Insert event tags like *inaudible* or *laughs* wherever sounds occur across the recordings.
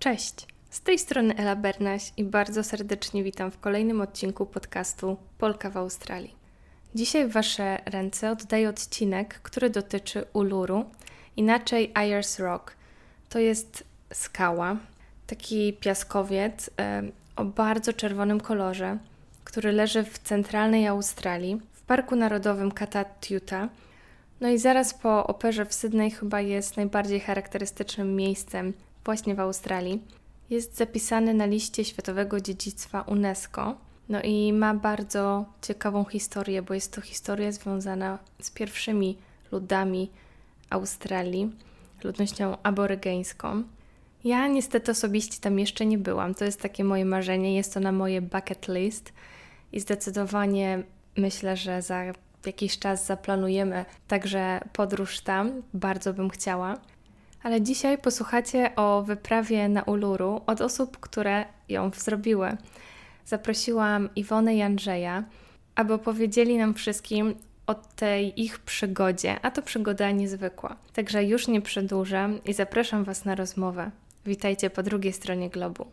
Cześć, z tej strony Ela Bernaś i bardzo serdecznie witam w kolejnym odcinku podcastu Polka w Australii. Dzisiaj w Wasze ręce oddaję odcinek, który dotyczy Uluru, inaczej Ayers Rock. To jest skała, taki piaskowiec o bardzo czerwonym kolorze, który leży w centralnej Australii, w Parku Narodowym Katatiuta. No i zaraz po operze w Sydney chyba jest najbardziej charakterystycznym miejscem właśnie w Australii. Jest zapisany na liście Światowego Dziedzictwa UNESCO. No i ma bardzo ciekawą historię, bo jest to historia związana z pierwszymi ludami Australii, ludnością aborygeńską. Ja niestety osobiście tam jeszcze nie byłam. To jest takie moje marzenie, jest to na moje bucket list i zdecydowanie myślę, że za jakiś czas zaplanujemy także podróż tam. Bardzo bym chciała. Ale dzisiaj posłuchacie o wyprawie na Uluru od osób, które ją zrobiły. Zaprosiłam Iwonę i Andrzeja, aby opowiedzieli nam wszystkim o tej ich przygodzie, a to przygoda niezwykła. Także już nie przedłużam i zapraszam Was na rozmowę. Witajcie po drugiej stronie globu.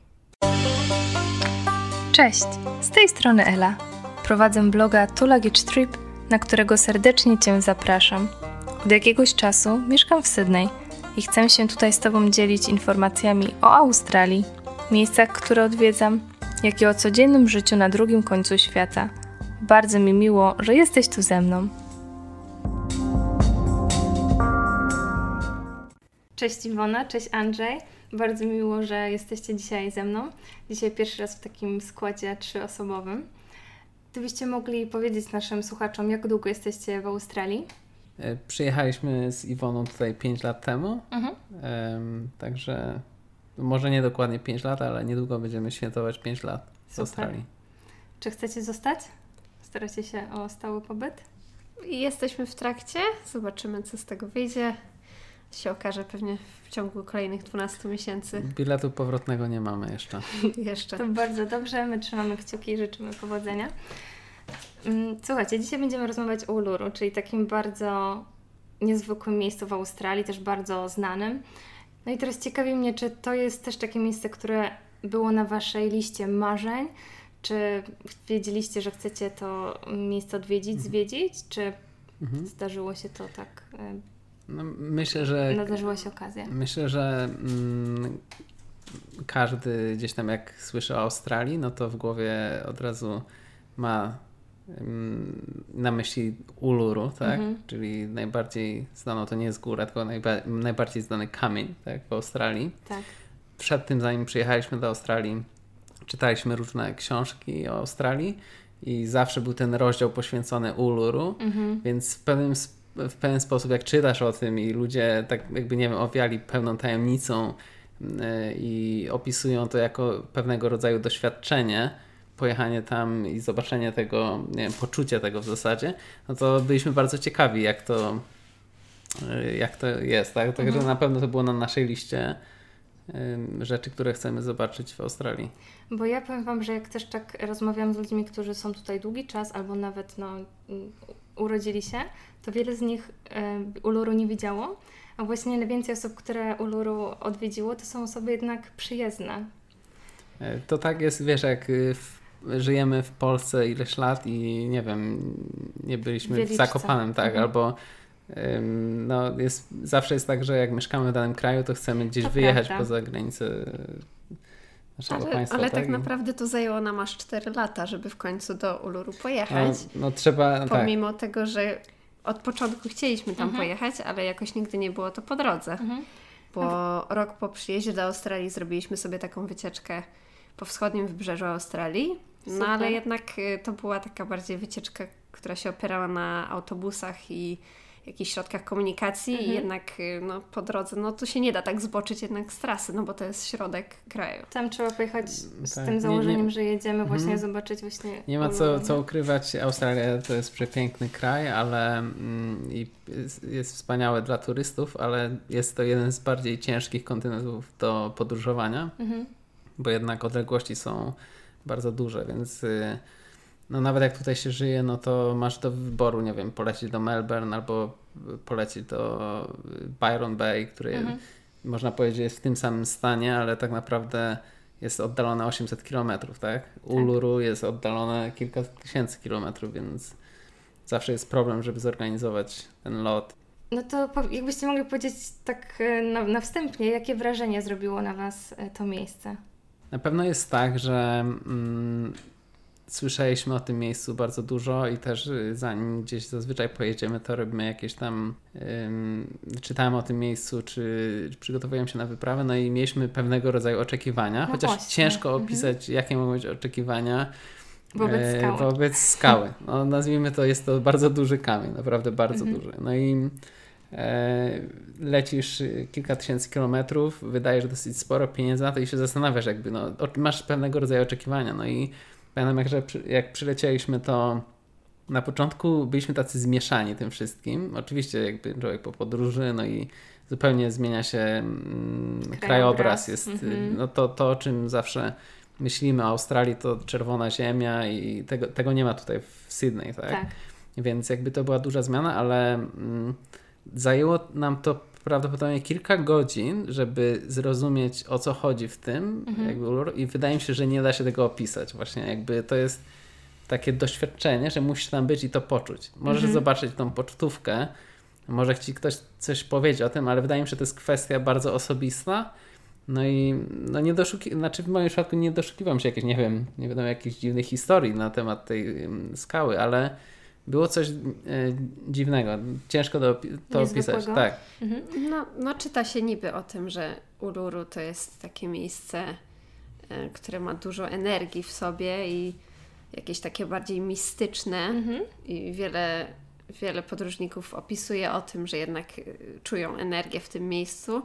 Cześć, z tej strony Ela. Prowadzę bloga Two Luggage Trip, na którego serdecznie Cię zapraszam. Od jakiegoś czasu mieszkam w Sydney i chcę się tutaj z Tobą dzielić informacjami o Australii, miejscach, które odwiedzam, jak i o codziennym życiu na drugim końcu świata. Bardzo mi miło, że jesteś tu ze mną. Cześć Iwona, cześć Andrzej. Bardzo miło, że jesteście dzisiaj ze mną. Dzisiaj pierwszy raz w takim składzie trzyosobowym. Gdybyście mogli powiedzieć naszym słuchaczom, jak długo jesteście w Australii? E, przyjechaliśmy z Iwoną tutaj 5 lat temu, mhm. także może nie dokładnie 5 lat, ale niedługo będziemy świętować 5 lat w Super. Australii. Czy chcecie zostać? Staracie się o stały pobyt? Jesteśmy w trakcie, zobaczymy co z tego wyjdzie. Się okaże pewnie w ciągu kolejnych 12 miesięcy. Biletu powrotnego nie mamy jeszcze. *laughs* jeszcze. To bardzo dobrze, my trzymamy kciuki i życzymy powodzenia. Mm, słuchajcie, dzisiaj będziemy rozmawiać o Uluru, czyli takim bardzo niezwykłym miejscu w Australii, też bardzo znanym. No i teraz ciekawi mnie, czy to jest też takie miejsce, które było na Waszej liście marzeń? Czy wiedzieliście, że chcecie to miejsce odwiedzić, mhm. zwiedzić? Czy mhm. zdarzyło się to tak? E, no, myślę, że. Nadarzyła się okazja. Myślę, że mm, każdy gdzieś tam, jak słyszy o Australii, no to w głowie od razu ma na myśli Uluru, tak? Mhm. Czyli najbardziej znaną, to nie jest góra, tylko najba najbardziej znany kamień, tak? W Australii. Tak. Przed tym, zanim przyjechaliśmy do Australii, czytaliśmy różne książki o Australii i zawsze był ten rozdział poświęcony Uluru, mhm. więc w pewnym, w pewien sposób, jak czytasz o tym i ludzie tak jakby, nie wiem, owiali pełną tajemnicą yy, i opisują to jako pewnego rodzaju doświadczenie, pojechanie tam i zobaczenie tego, nie wiem, poczucie tego w zasadzie, no to byliśmy bardzo ciekawi, jak to, jak to jest. Tak? Także mhm. na pewno to było na naszej liście rzeczy, które chcemy zobaczyć w Australii. Bo ja powiem Wam, że jak też tak rozmawiam z ludźmi, którzy są tutaj długi czas albo nawet no, urodzili się, to wiele z nich Uluru nie widziało, a właśnie najwięcej osób, które Uluru odwiedziło, to są osoby jednak przyjezdne. E, to tak jest, wiesz, jak w żyjemy w Polsce ileś lat i nie wiem, nie byliśmy w Zakopanem, tak, mhm. albo no jest, zawsze jest tak, że jak mieszkamy w danym kraju, to chcemy gdzieś to wyjechać prawda. poza granicę naszego ale, państwa. Ale tak, tak naprawdę to zajęło nam aż 4 lata, żeby w końcu do Uluru pojechać. No, no trzeba, tak. Pomimo tak. tego, że od początku chcieliśmy tam mhm. pojechać, ale jakoś nigdy nie było to po drodze. Mhm. Bo no rok po przyjeździe do Australii zrobiliśmy sobie taką wycieczkę po wschodnim wybrzeżu Australii. Super. No ale jednak y, to była taka bardziej wycieczka, która się opierała na autobusach i jakichś środkach komunikacji mhm. i jednak y, no, po drodze, no to się nie da tak zboczyć jednak z trasy, no bo to jest środek kraju. Tam trzeba pojechać z tak. tym założeniem, nie, nie. że jedziemy właśnie mhm. zobaczyć właśnie... Nie ma co, co ukrywać, Australia to jest przepiękny kraj, ale mm, i jest wspaniałe dla turystów, ale jest to jeden z bardziej ciężkich kontynentów do podróżowania, mhm. bo jednak odległości są bardzo duże, więc y, no nawet jak tutaj się żyje, no to masz do wyboru, nie wiem, polecieć do Melbourne albo polecieć do Byron Bay, który mhm. można powiedzieć, jest w tym samym stanie, ale tak naprawdę jest oddalone 800 km, tak? Uluru tak. jest oddalone kilka tysięcy kilometrów, więc zawsze jest problem, żeby zorganizować ten lot. No to jakbyście mogli powiedzieć tak e, na, na wstępnie, jakie wrażenie zrobiło na Was to miejsce? Na pewno jest tak, że mm, słyszeliśmy o tym miejscu bardzo dużo i też y, zanim gdzieś zazwyczaj pojedziemy, to robimy jakieś tam, um, czytałem o tym miejscu, czy, przygotowujemy się na wyprawę, no i mieliśmy pewnego rodzaju oczekiwania, no chociaż właśnie. ciężko mhm. opisać, mhm. jakie mogą być oczekiwania. Wobec e, skały. wobec skały. No, nazwijmy to, jest to bardzo duży kamień, naprawdę bardzo mhm. duży. No i lecisz kilka tysięcy kilometrów, wydajesz dosyć sporo pieniędzy na to i się zastanawiasz, jakby, no, masz pewnego rodzaju oczekiwania. No i Pamiętam, jak, że jak przylecieliśmy, to na początku byliśmy tacy zmieszani tym wszystkim. Oczywiście jakby człowiek po podróży, no i zupełnie zmienia się mm, krajobraz. krajobraz. Jest mm-hmm. no to, to, o czym zawsze myślimy o Australii, to czerwona ziemia i tego, tego nie ma tutaj w Sydney, tak? tak. Więc jakby to była duża zmiana, ale mm, zajęło nam to prawdopodobnie kilka godzin, żeby zrozumieć o co chodzi w tym mhm. jakby, i wydaje mi się, że nie da się tego opisać właśnie jakby to jest takie doświadczenie, że musisz tam być i to poczuć. Możesz mhm. zobaczyć tą pocztówkę, może ci ktoś coś powiedzieć o tym, ale wydaje mi się, że to jest kwestia bardzo osobista. No i no nie doszuki, znaczy w moim przypadku nie doszukiwam się jakiejś, nie wiem, nie wiadomo, jakichś dziwnych historii na temat tej skały, ale było coś e, dziwnego. Ciężko to, to opisać. Tak. Mhm. No, no, czyta się niby o tym, że Uluru to jest takie miejsce, e, które ma dużo energii w sobie i jakieś takie bardziej mistyczne. Mhm. I wiele, wiele podróżników opisuje o tym, że jednak e, czują energię w tym miejscu.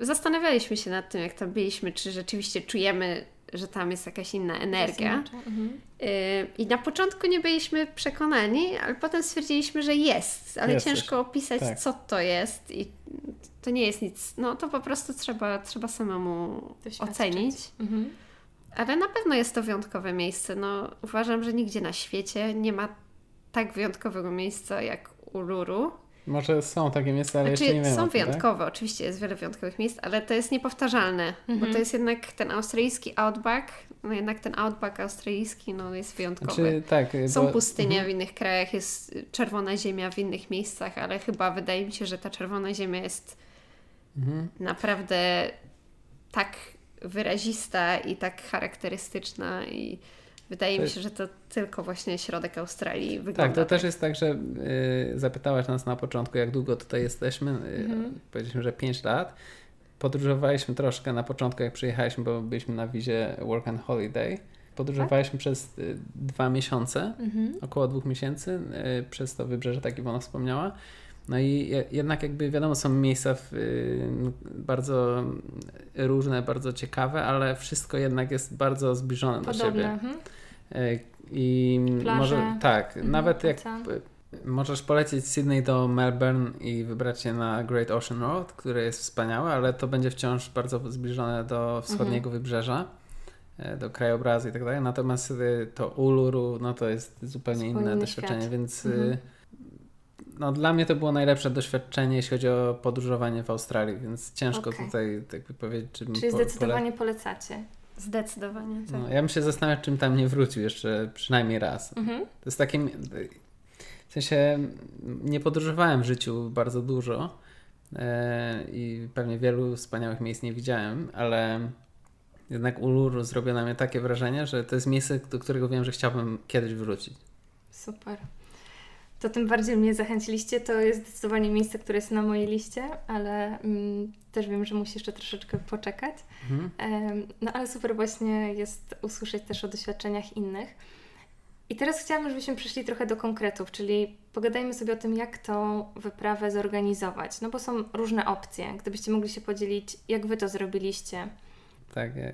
Zastanawialiśmy się nad tym, jak tam byliśmy, czy rzeczywiście czujemy że tam jest jakaś inna energia. Mhm. Y, I na początku nie byliśmy przekonani, ale potem stwierdziliśmy, że jest, ale Jesteś. ciężko opisać, tak. co to jest i to nie jest nic. No to po prostu trzeba, trzeba samemu ocenić. Mhm. Ale na pewno jest to wyjątkowe miejsce. No, uważam, że nigdzie na świecie nie ma tak wyjątkowego miejsca jak Uluru. Może są takie miejsca, ale znaczy, jeszcze nie wiem. Są tym, wyjątkowe, tak? oczywiście jest wiele wyjątkowych miejsc, ale to jest niepowtarzalne, mhm. bo to jest jednak ten australijski outback, no jednak ten outback australijski no, jest wyjątkowy. Znaczy, tak, są bo... pustynie mhm. w innych krajach, jest czerwona ziemia w innych miejscach, ale chyba wydaje mi się, że ta czerwona ziemia jest mhm. naprawdę tak wyrazista i tak charakterystyczna i Wydaje mi się, że to tylko właśnie środek Australii wygląda. Tak, to tak. też jest tak, że y, zapytałaś nas na początku, jak długo tutaj jesteśmy. Y, mhm. Powiedzieliśmy, że 5 lat. Podróżowaliśmy troszkę na początku, jak przyjechaliśmy, bo byliśmy na wizie Work and Holiday. Podróżowaliśmy tak? przez y, dwa miesiące, mhm. około dwóch miesięcy, y, przez to wybrzeże, tak Iwona wspomniała. No i jednak jakby wiadomo, są miejsca w, y, bardzo różne, bardzo ciekawe, ale wszystko jednak jest bardzo zbliżone Podobne. do siebie. Mhm. E, I Plaże, może tak, mhm, nawet jak możesz polecieć z Sydney do Melbourne i wybrać się na Great Ocean Road, które jest wspaniałe, ale to będzie wciąż bardzo zbliżone do wschodniego mhm. wybrzeża e, do krajobrazu i tak dalej. Natomiast y, to Uluru, no to jest zupełnie, inne doświadczenie, świat. więc mhm no, dla mnie to było najlepsze doświadczenie, jeśli chodzi o podróżowanie w Australii, więc ciężko okay. tutaj jakby powiedzieć, czy Czyli po, zdecydowanie pole... polecacie. Zdecydowanie, tak. No, ja bym się zastanawiał, czym tam nie wrócił jeszcze przynajmniej raz. Mhm. To jest takie... W sensie nie podróżowałem w życiu bardzo dużo e, i pewnie wielu wspaniałych miejsc nie widziałem, ale jednak Uluru zrobiło na mnie takie wrażenie, że to jest miejsce, do którego wiem, że chciałbym kiedyś wrócić. Super to tym bardziej mnie zachęciliście. To jest zdecydowanie miejsce, które jest na mojej liście, ale mm, też wiem, że musi jeszcze troszeczkę poczekać. Mhm. no ale super właśnie jest usłyszeć też o doświadczeniach innych. I teraz chciałabym, żebyśmy przeszli trochę do konkretów, czyli pogadajmy sobie o tym, jak tą wyprawę zorganizować. No bo są różne opcje. Gdybyście mogli się podzielić, jak Wy to zrobiliście. Tak, ja,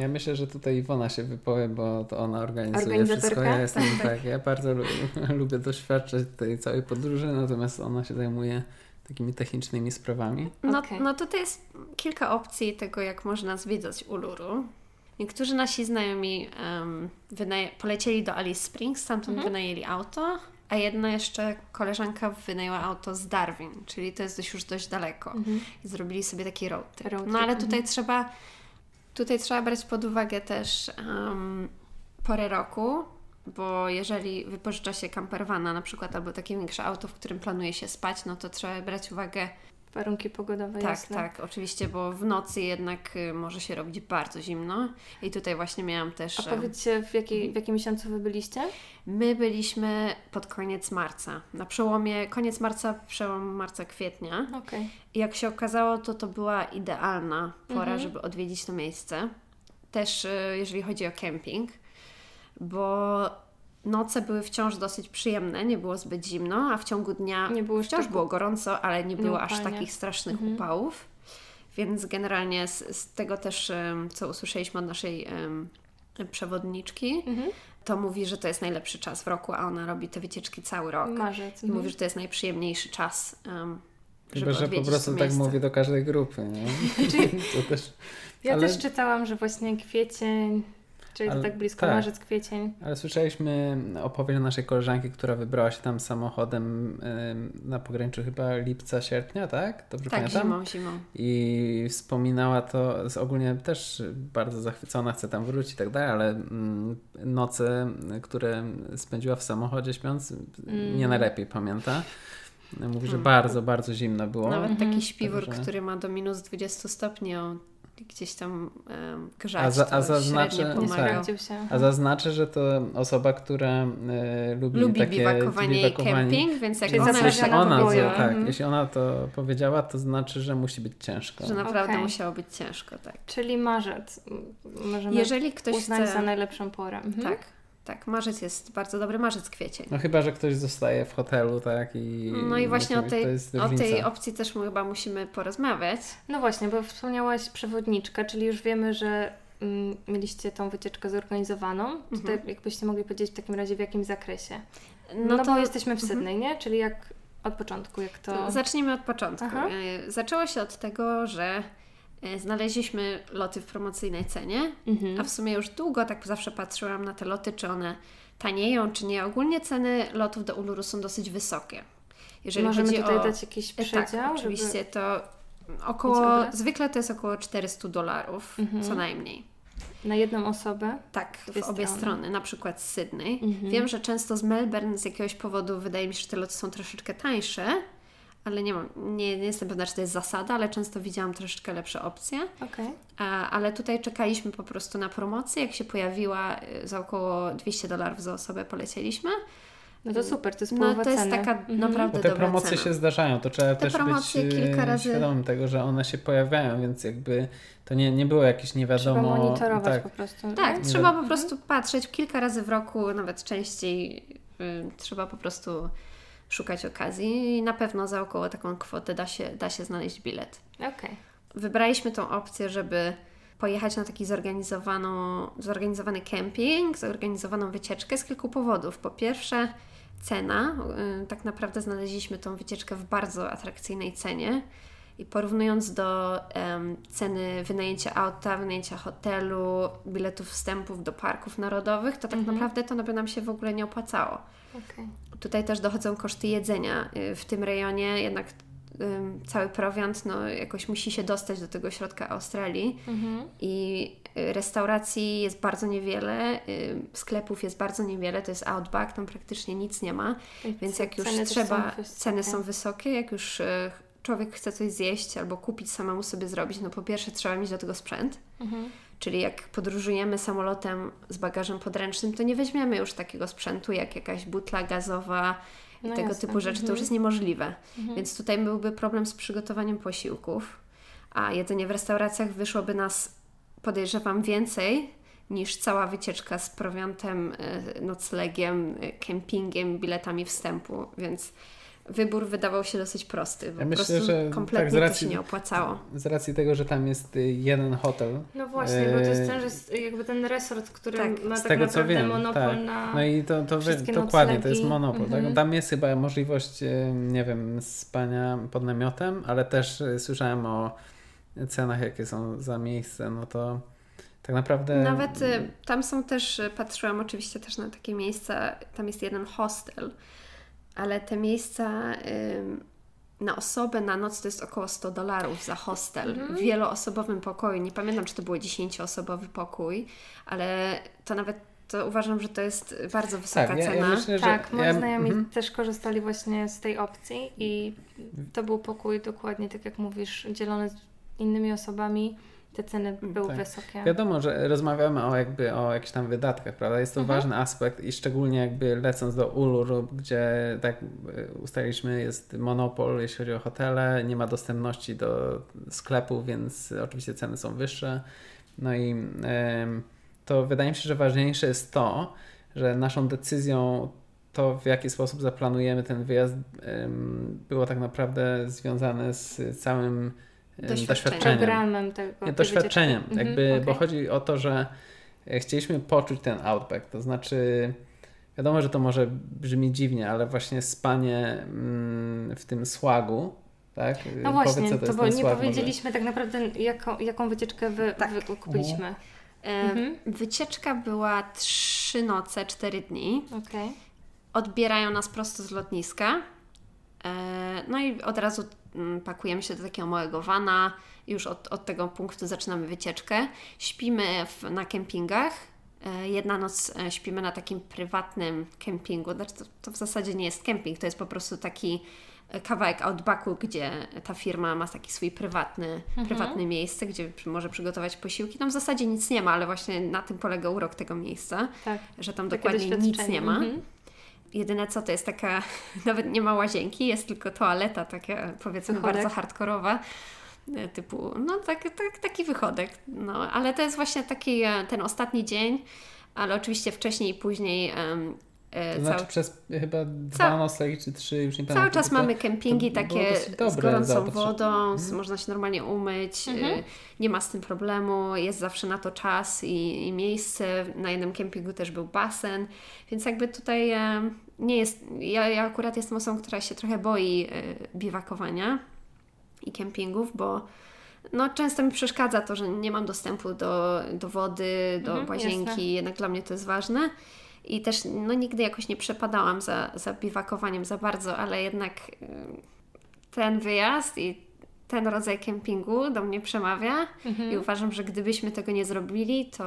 ja, myślę, że tutaj Iwona się wypowie, bo to ona organizuje wszystko. Ja jestem *laughs* tak, tak ja bardzo lubię, *laughs* lubię doświadczać tej całej podróży, natomiast ona się zajmuje takimi technicznymi sprawami. No, okay. no tutaj jest kilka opcji tego, jak można zwiedzać Uluru. Niektórzy nasi znajomi um, polecieli do Alice Springs, stamtąd mhm. wynajęli auto a jedna jeszcze koleżanka wynajęła auto z Darwin, czyli to jest dość, już dość daleko. I zrobili sobie taki road trip. Road no ale trip, tutaj trzeba tutaj trzeba brać pod uwagę też um, porę roku, bo jeżeli wypożycza się campervana na przykład albo takie większe auto, w którym planuje się spać, no to trzeba brać uwagę Warunki pogodowe, tak, jasne. tak, oczywiście, bo w nocy jednak y, może się robić bardzo zimno. I tutaj właśnie miałam też. A e, powiedzcie, w, jakiej, w jakim miesiącu Wy byliście? My byliśmy pod koniec marca. Na przełomie, koniec marca, przełom marca-kwietnia. Okej. I jak się okazało, to to była idealna pora, Mhm. żeby odwiedzić to miejsce. Też y, jeżeli chodzi o kemping, bo noce były wciąż dosyć przyjemne, nie było zbyt zimno, a w ciągu dnia Nie było wciąż tak- było gorąco, ale nie było aż upalnie. takich strasznych Mhm. upałów. Więc generalnie z, z tego też, co usłyszeliśmy od naszej em, przewodniczki, Mhm. to mówi, że to jest najlepszy czas w roku, a ona robi te wycieczki cały rok. Marzec. I mhm. mówi, że to jest najprzyjemniejszy czas, um, Chyba, że po prostu tak mówię do każdej grupy, nie? *laughs* to też, Ja ale- też czytałam, że właśnie kwiecień, czyli Ale to tak blisko, tak. marzec, kwiecień. ale słyszeliśmy opowieść naszej koleżanki, która wybrała się tam samochodem ym, na pograniczu chyba lipca, sierpnia, tak? Dobrze Tak, pamiętam? zimą, zimą. I wspominała to, z ogólnie też bardzo zachwycona, chce tam wrócić i tak dalej, ale mm, noce, które spędziła w samochodzie śpiąc, Mm. nie najlepiej pamięta. Mówi, że Hmm. bardzo, bardzo zimno było. Nawet Mhm. taki śpiwór, Także- który ma do minus 20 stopni, on gdzieś tam um, grzać, A za- a zaznaczę-. A zaznaczę, że to osoba, która e, lubi, Lubi takie biwakowanie i biwakowanie. kemping, więc jak Czyli ona, Jeśli ona, to, tak, Mhm. jeśli ona to powiedziała, to znaczy, że musi być ciężko. że naprawdę Okej. musiało być ciężko, tak. Czyli marzec. Możemy Jeżeli ktoś uznać chce... za najlepszą porę. Mhm. Tak, tak, marzec jest bardzo dobry, marzec, kwiecień. No chyba, że ktoś zostaje w hotelu, tak? I No i właśnie o tej, o tej opcji też chyba musimy porozmawiać. No właśnie, bo wspomniałaś przewodniczkę, czyli już wiemy, że mm, mieliście tą wycieczkę zorganizowaną. Tutaj Mhm. jakbyście mogli powiedzieć w takim razie w jakim zakresie. No, No, to bo jesteśmy w mhm. Sydney, nie? Czyli jak od początku, jak to... Zacznijmy od początku. Aha. E, Zaczęło się od tego, że znaleźliśmy loty w promocyjnej cenie, Mhm. a w sumie już długo tak zawsze patrzyłam na te loty, czy one tanieją, czy nie. Ogólnie ceny lotów do Uluru są dosyć wysokie. Jeżeli Możemy tutaj o... dać jakiś E, przedział? Tak, oczywiście Żeby... to około, zwykle to jest około 400 dolarów, Mhm. co najmniej. Na jedną osobę? Tak, w obie strony. strony, na przykład z Sydney. Mhm. Wiem, że często z Melbourne z jakiegoś powodu wydaje mi się, że te loty są troszeczkę tańsze, ale nie mam, nie, nie jestem pewna, czy to jest zasada, ale często widziałam troszeczkę lepsze opcje. Okej. A, ale tutaj czekaliśmy po prostu na promocję. Jak się pojawiła y, za około 200 dolarów za osobę polecieliśmy. No to super, to jest No połowa to jest ceny. taka Mhm. naprawdę Bo te dobra promocje cena. się zdarzają, to trzeba też promocje być kilka e, razy- świadomym tego, że one się pojawiają, więc jakby to nie, nie było jakieś nie Trzeba wiadomo. monitorować tak, po prostu. Tak, nie? trzeba Mhm. po prostu patrzeć kilka razy w roku, nawet częściej. y, trzeba po prostu szukać okazji i na pewno za około taką kwotę da się, da się znaleźć bilet. Okej. Wybraliśmy tą opcję, żeby pojechać na taki zorganizowany kemping, zorganizowaną wycieczkę z kilku powodów. Po pierwsze, cena. Y, Tak naprawdę znaleźliśmy tą wycieczkę w bardzo atrakcyjnej cenie. I porównując do em, ceny wynajęcia auta, wynajęcia hotelu, biletów wstępów do parków narodowych, to tak Mhm. naprawdę to by nam się w ogóle nie opłacało. Okej. Tutaj też dochodzą koszty jedzenia. Y, W tym rejonie jednak cały prowiant no, jakoś musi się dostać do tego środka Australii Mhm. i y, restauracji jest bardzo niewiele, y, sklepów jest bardzo niewiele, to jest Outback, tam praktycznie nic nie ma, więc jak już Ceny trzeba, są ceny są wysokie, jak już człowiek chce coś zjeść albo kupić samemu sobie zrobić, no po pierwsze trzeba mieć do tego sprzęt, Mhm. Czyli jak podróżujemy samolotem z bagażem podręcznym, to nie weźmiemy już takiego sprzętu jak jakaś butla gazowa i No tego jasne. typu rzeczy. To Mhm. już jest niemożliwe. Mhm. Więc tutaj byłby problem z przygotowaniem posiłków, a jedzenie w restauracjach wyszłoby nas, podejrzewam, więcej niż cała wycieczka z prowiantem, e, noclegiem, e, kempingiem, biletami wstępu, więc wybór wydawał się dosyć prosty, bo Ja po myślę, prostu że tak, kompletnie z racji- to się nie opłacało. Z racji tego, że tam jest y, jeden hotel. No właśnie, bo to jest Eee, ten, że jest jakby ten resort, który Tak, ma z tak tego, co naprawdę wiem, monopol tak. na... No i to, to wy, dokładnie, to jest monopol. Mhm. Tak? Tam jest chyba możliwość, y, nie wiem, spania pod namiotem, ale też y, słyszałem o cenach, jakie są za miejsce, no to tak naprawdę... Nawet y, tam są też, y, patrzyłam oczywiście też na takie miejsca, tam jest jeden hostel, ale te miejsca na osobę na noc to jest około 100 dolarów za hostel Mhm. w wieloosobowym pokoju. Nie pamiętam, czy to było 10-osobowy pokój, ale to nawet to uważam, że to jest bardzo wysoka Tak, ja, cena. ja myślę, że... Tak, moi ja, znajomi mhm. też korzystali właśnie z tej opcji i to był pokój dokładnie tak jak mówisz, dzielony z innymi osobami. Te ceny były tak. wysokie. Wiadomo, że rozmawiamy o jakby o jakichś tam wydatkach, prawda? Jest to Mhm. ważny aspekt i szczególnie jakby lecąc do Uluru, gdzie tak y, ustaliliśmy jest monopol, jeśli chodzi o hotele, nie ma dostępności do sklepów, więc oczywiście ceny są wyższe. No i to wydaje mi się, że ważniejsze jest to, że naszą decyzją to, w jaki sposób zaplanujemy ten wyjazd, było tak naprawdę związane z całym Doświadczeniem. doświadczeniem. Programem tego. Nie, doświadczeniem, wycieczki. jakby, Mhm, bo chodzi o to, że e, chcieliśmy poczuć ten outback, to znaczy wiadomo, że to może brzmi dziwnie, ale właśnie spanie mm, w tym słagu, tak? No właśnie, Powiedz, co to, to jest bo nie powiedzieliśmy tak naprawdę, jaką, jaką wycieczkę wy, Tak. wy kupiliśmy. Mhm. E, Mhm. Wycieczka była 3 noce, 4 dni. Okej. Odbierają nas prosto z lotniska. E, No i od razu pakujemy się do takiego małego vana. Już od, od tego punktu zaczynamy wycieczkę. Śpimy w, na kempingach. E, Jedna noc e, śpimy na takim prywatnym kempingu. Znaczy to, to w zasadzie nie jest kemping, to jest po prostu taki e, kawałek outbacku, gdzie ta firma ma taki swój prywatny, prywatne miejsce, gdzie może przygotować posiłki. Tam w zasadzie nic nie ma, ale właśnie na tym polega urok tego miejsca, Tak. że tam Takie dokładnie nic nie ma. Mhm. Jedyne co to jest taka, *laughs* nawet nie ma łazienki, jest tylko toaleta taka powiedzmy Wychodek. bardzo hardkorowa. e, Typu, no tak, tak, taki wychodek. No, ale to jest właśnie taki e, ten ostatni dzień, ale oczywiście wcześniej i później em, e, To cały, znaczy przez chyba dwa noclegi czy trzy, już nie cały pamiętam. czas tylko mamy kempingi takie z gorącą wodą, z- można się normalnie umyć, e, Mhm. nie ma z tym problemu, jest zawsze na to czas i, i miejsce. Na jednym kempingu też był basen, więc jakby tutaj e, nie jest. Ja, ja akurat jestem osobą, która się trochę boi biwakowania i kempingów, bo no, często mi przeszkadza to, że nie mam dostępu do, do wody, do Mhm, łazienki, jasne. jednak dla mnie to jest ważne. I też no, nigdy jakoś nie przepadałam za, za biwakowaniem za bardzo, ale jednak y, ten wyjazd i ten rodzaj kempingu do mnie przemawia Mhm. i uważam, że gdybyśmy tego nie zrobili, to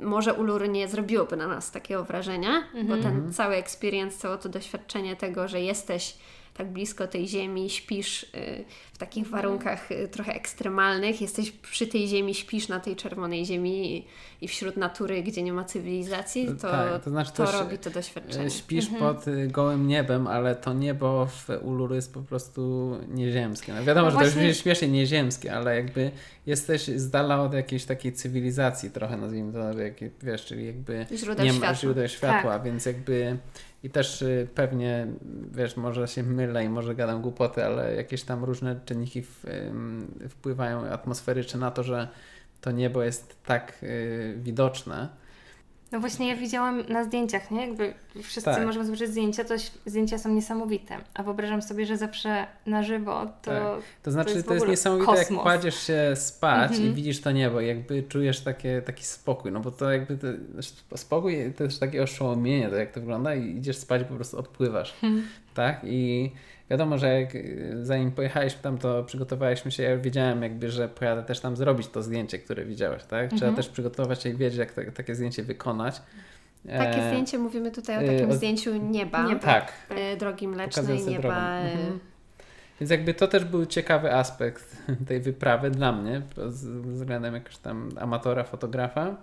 może Uluru nie zrobiłoby na nas takiego wrażenia, bo ten cały experience, całe to doświadczenie tego, że jesteś tak blisko tej ziemi, śpisz y, w takich warunkach y, trochę ekstremalnych, jesteś przy tej ziemi, śpisz na tej czerwonej ziemi i, wśród natury, gdzie nie ma cywilizacji, to, Tak, to znaczy to robi to doświadczenie. Śpisz pod y, gołym niebem, ale to niebo w Uluru jest po prostu nieziemskie. No wiadomo, No że to właśnie- już śmiesznie nieziemskie, ale jakby jesteś z dala od jakiejś takiej cywilizacji trochę, nazwijmy to, jak, wiesz, czyli jakby Źródeł nie ma światła. źródeł światła, Tak. więc jakby i też y, pewnie, wiesz, może się mylę i może gadam głupoty, ale jakieś tam różne czynniki w, wpływają atmosferyczne na to, że to niebo jest tak y, widoczne. No właśnie ja widziałam na zdjęciach, nie? Jakby wszyscy Tak. możemy zobaczyć zdjęcia, to zdjęcia są niesamowite. A wyobrażam sobie, że zawsze na żywo to... Tak. To znaczy, to jest jest, w ogóle niesamowite, kosmos. jak kładziesz się spać Mhm. i widzisz to niebo, jakby czujesz takie, taki spokój, no bo to jakby to, spokój to też takie oszołomienie, to jak to wygląda i idziesz spać i po prostu odpływasz, Mhm. tak? I wiadomo, że jak, y, zanim pojechaliśmy tam, to przygotowaliśmy się, ja wiedziałem jakby, że pojadę też tam zrobić to zdjęcie, które widziałeś, tak? Trzeba Mhm. też przygotować się i wiedzieć, jak te, takie zdjęcie wykonać. Takie E, zdjęcie, mówimy tutaj o y, takim o- zdjęciu nieba, Nieba. Tak. y, drogi mlecznej, nieba. Mhm. Więc jakby to też był ciekawy aspekt *laughs* tej wyprawy dla mnie, z względem jakiegoś tam amatora, fotografa.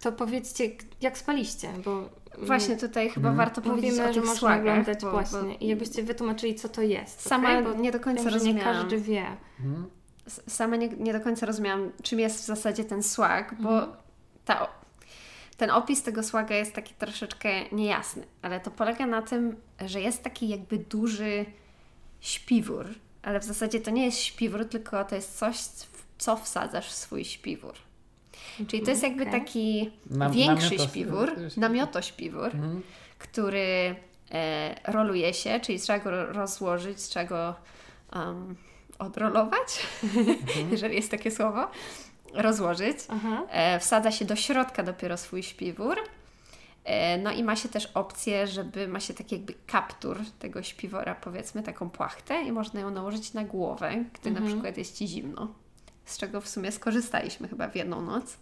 To powiedzcie, jak spaliście, bo Właśnie tutaj chyba Mhm. warto powiedzieć mówimy, o że można oglądać bo- właśnie. bo I jakbyście wytłumaczyli, co to jest. Sama? Bo nie do końca wiem, że nie rozumiałam. każdy wie. Mhm. S- Sama nie, nie do końca rozumiałam, czym jest w zasadzie ten słag, bo Mhm. ta, ten opis tego słaga jest taki troszeczkę niejasny, ale to polega na tym, że jest taki jakby duży śpiwór, ale w zasadzie to nie jest śpiwór, tylko to jest coś, co wsadzasz w swój śpiwór. Czyli to jest jakby okej. taki Nam- większy namiotos- śpiwór, namiotośpiwór, Mhm. który e, roluje się, czyli trzeba go ro- rozłożyć, trzeba go um, odrolować, *laughs* jeżeli jest takie słowo, rozłożyć. E, wsadza się do środka dopiero swój śpiwór E, no i ma się też opcję, żeby ma się taki jakby kaptur tego śpiwora, powiedzmy, taką płachtę i można ją nałożyć na głowę, gdy Mhm. na przykład jest Ci zimno. Z czego w sumie skorzystaliśmy chyba w jedną noc.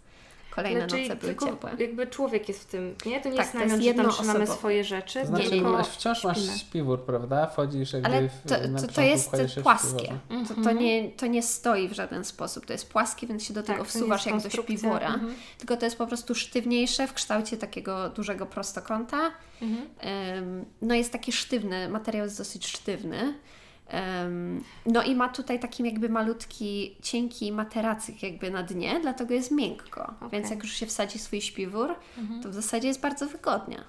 Kolejne Znaczy, noce były ciepłe. jakby człowiek jest w tym, nie? To nie Tak, jest to jest namiot, że tam swoje rzeczy, To znaczy, tylko masz, wciąż masz śpimy. śpiwór, prawda? Wchodzisz jakby Ale w, to, to, to początku jest płaskie. śpiworze. To, to, nie, to nie stoi w żaden sposób. To jest płaskie, więc się do tego Tak, to nie wsuwasz jak do śpiwora. Mhm. Tylko to jest po prostu sztywniejsze w kształcie takiego dużego prostokąta. Mhm. Em, No jest taki sztywny, materiał jest dosyć sztywny. No i ma tutaj taki jakby malutki, cienki materacyk jakby na dnie, dlatego jest miękko. Mhm. Więc jak już się wsadzi swój śpiwór, to w zasadzie jest bardzo wygodnie.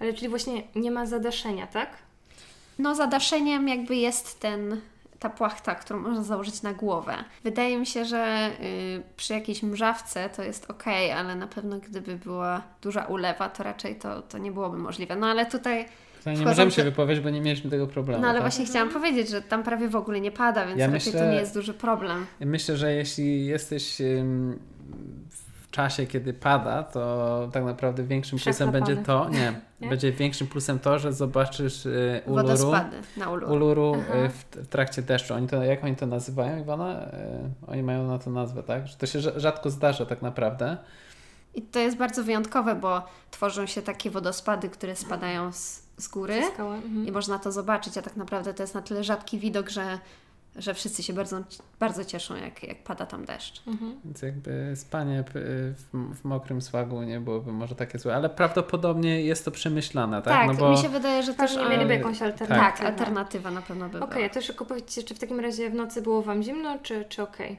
Ale czyli właśnie nie ma zadaszenia, tak? No zadaszeniem jakby jest ten, ta płachta, którą można założyć na głowę. Wydaje mi się, że y, przy jakiejś mrzawce to jest ok, ale na pewno gdyby była duża ulewa, to raczej to, to nie byłoby możliwe. No ale tutaj, Nie możemy te- się wypowiedzieć, bo nie mieliśmy tego problemu. no ale tak? właśnie chciałam powiedzieć, że tam prawie w ogóle nie pada, więc Ja raczej to myślę- nie jest duży problem. Myślę, że jeśli jesteś w czasie, kiedy pada, to tak naprawdę większym plusem Przechlapany. będzie to, *laughs* nie, Nie? będzie większym plusem to, że zobaczysz y, uluru, Wodospady na uluru. uluru Aha. w, w trakcie deszczu. Oni to, jak oni to nazywają, Iwona? Y, oni mają na to nazwę, tak? Że to się rza- rzadko zdarza tak naprawdę. I to jest bardzo wyjątkowe, bo tworzą się takie wodospady, które spadają z, z góry. Mhm. I można to zobaczyć, a tak naprawdę to jest na tyle rzadki widok, że, że wszyscy się bardzo, bardzo cieszą, jak, jak pada tam deszcz. Mhm. Więc jakby spanie w, w mokrym słagu nie byłoby może takie złe, ale prawdopodobnie jest to przemyślane, tak? Tak, no bo mi się wydaje, że też... Pewnie mieliby jakąś Tak, alternatywę. alternatywa na pewno by Okej, była. a to szybko powiedzcie, czy w takim razie w nocy było Wam zimno, czy, czy okej?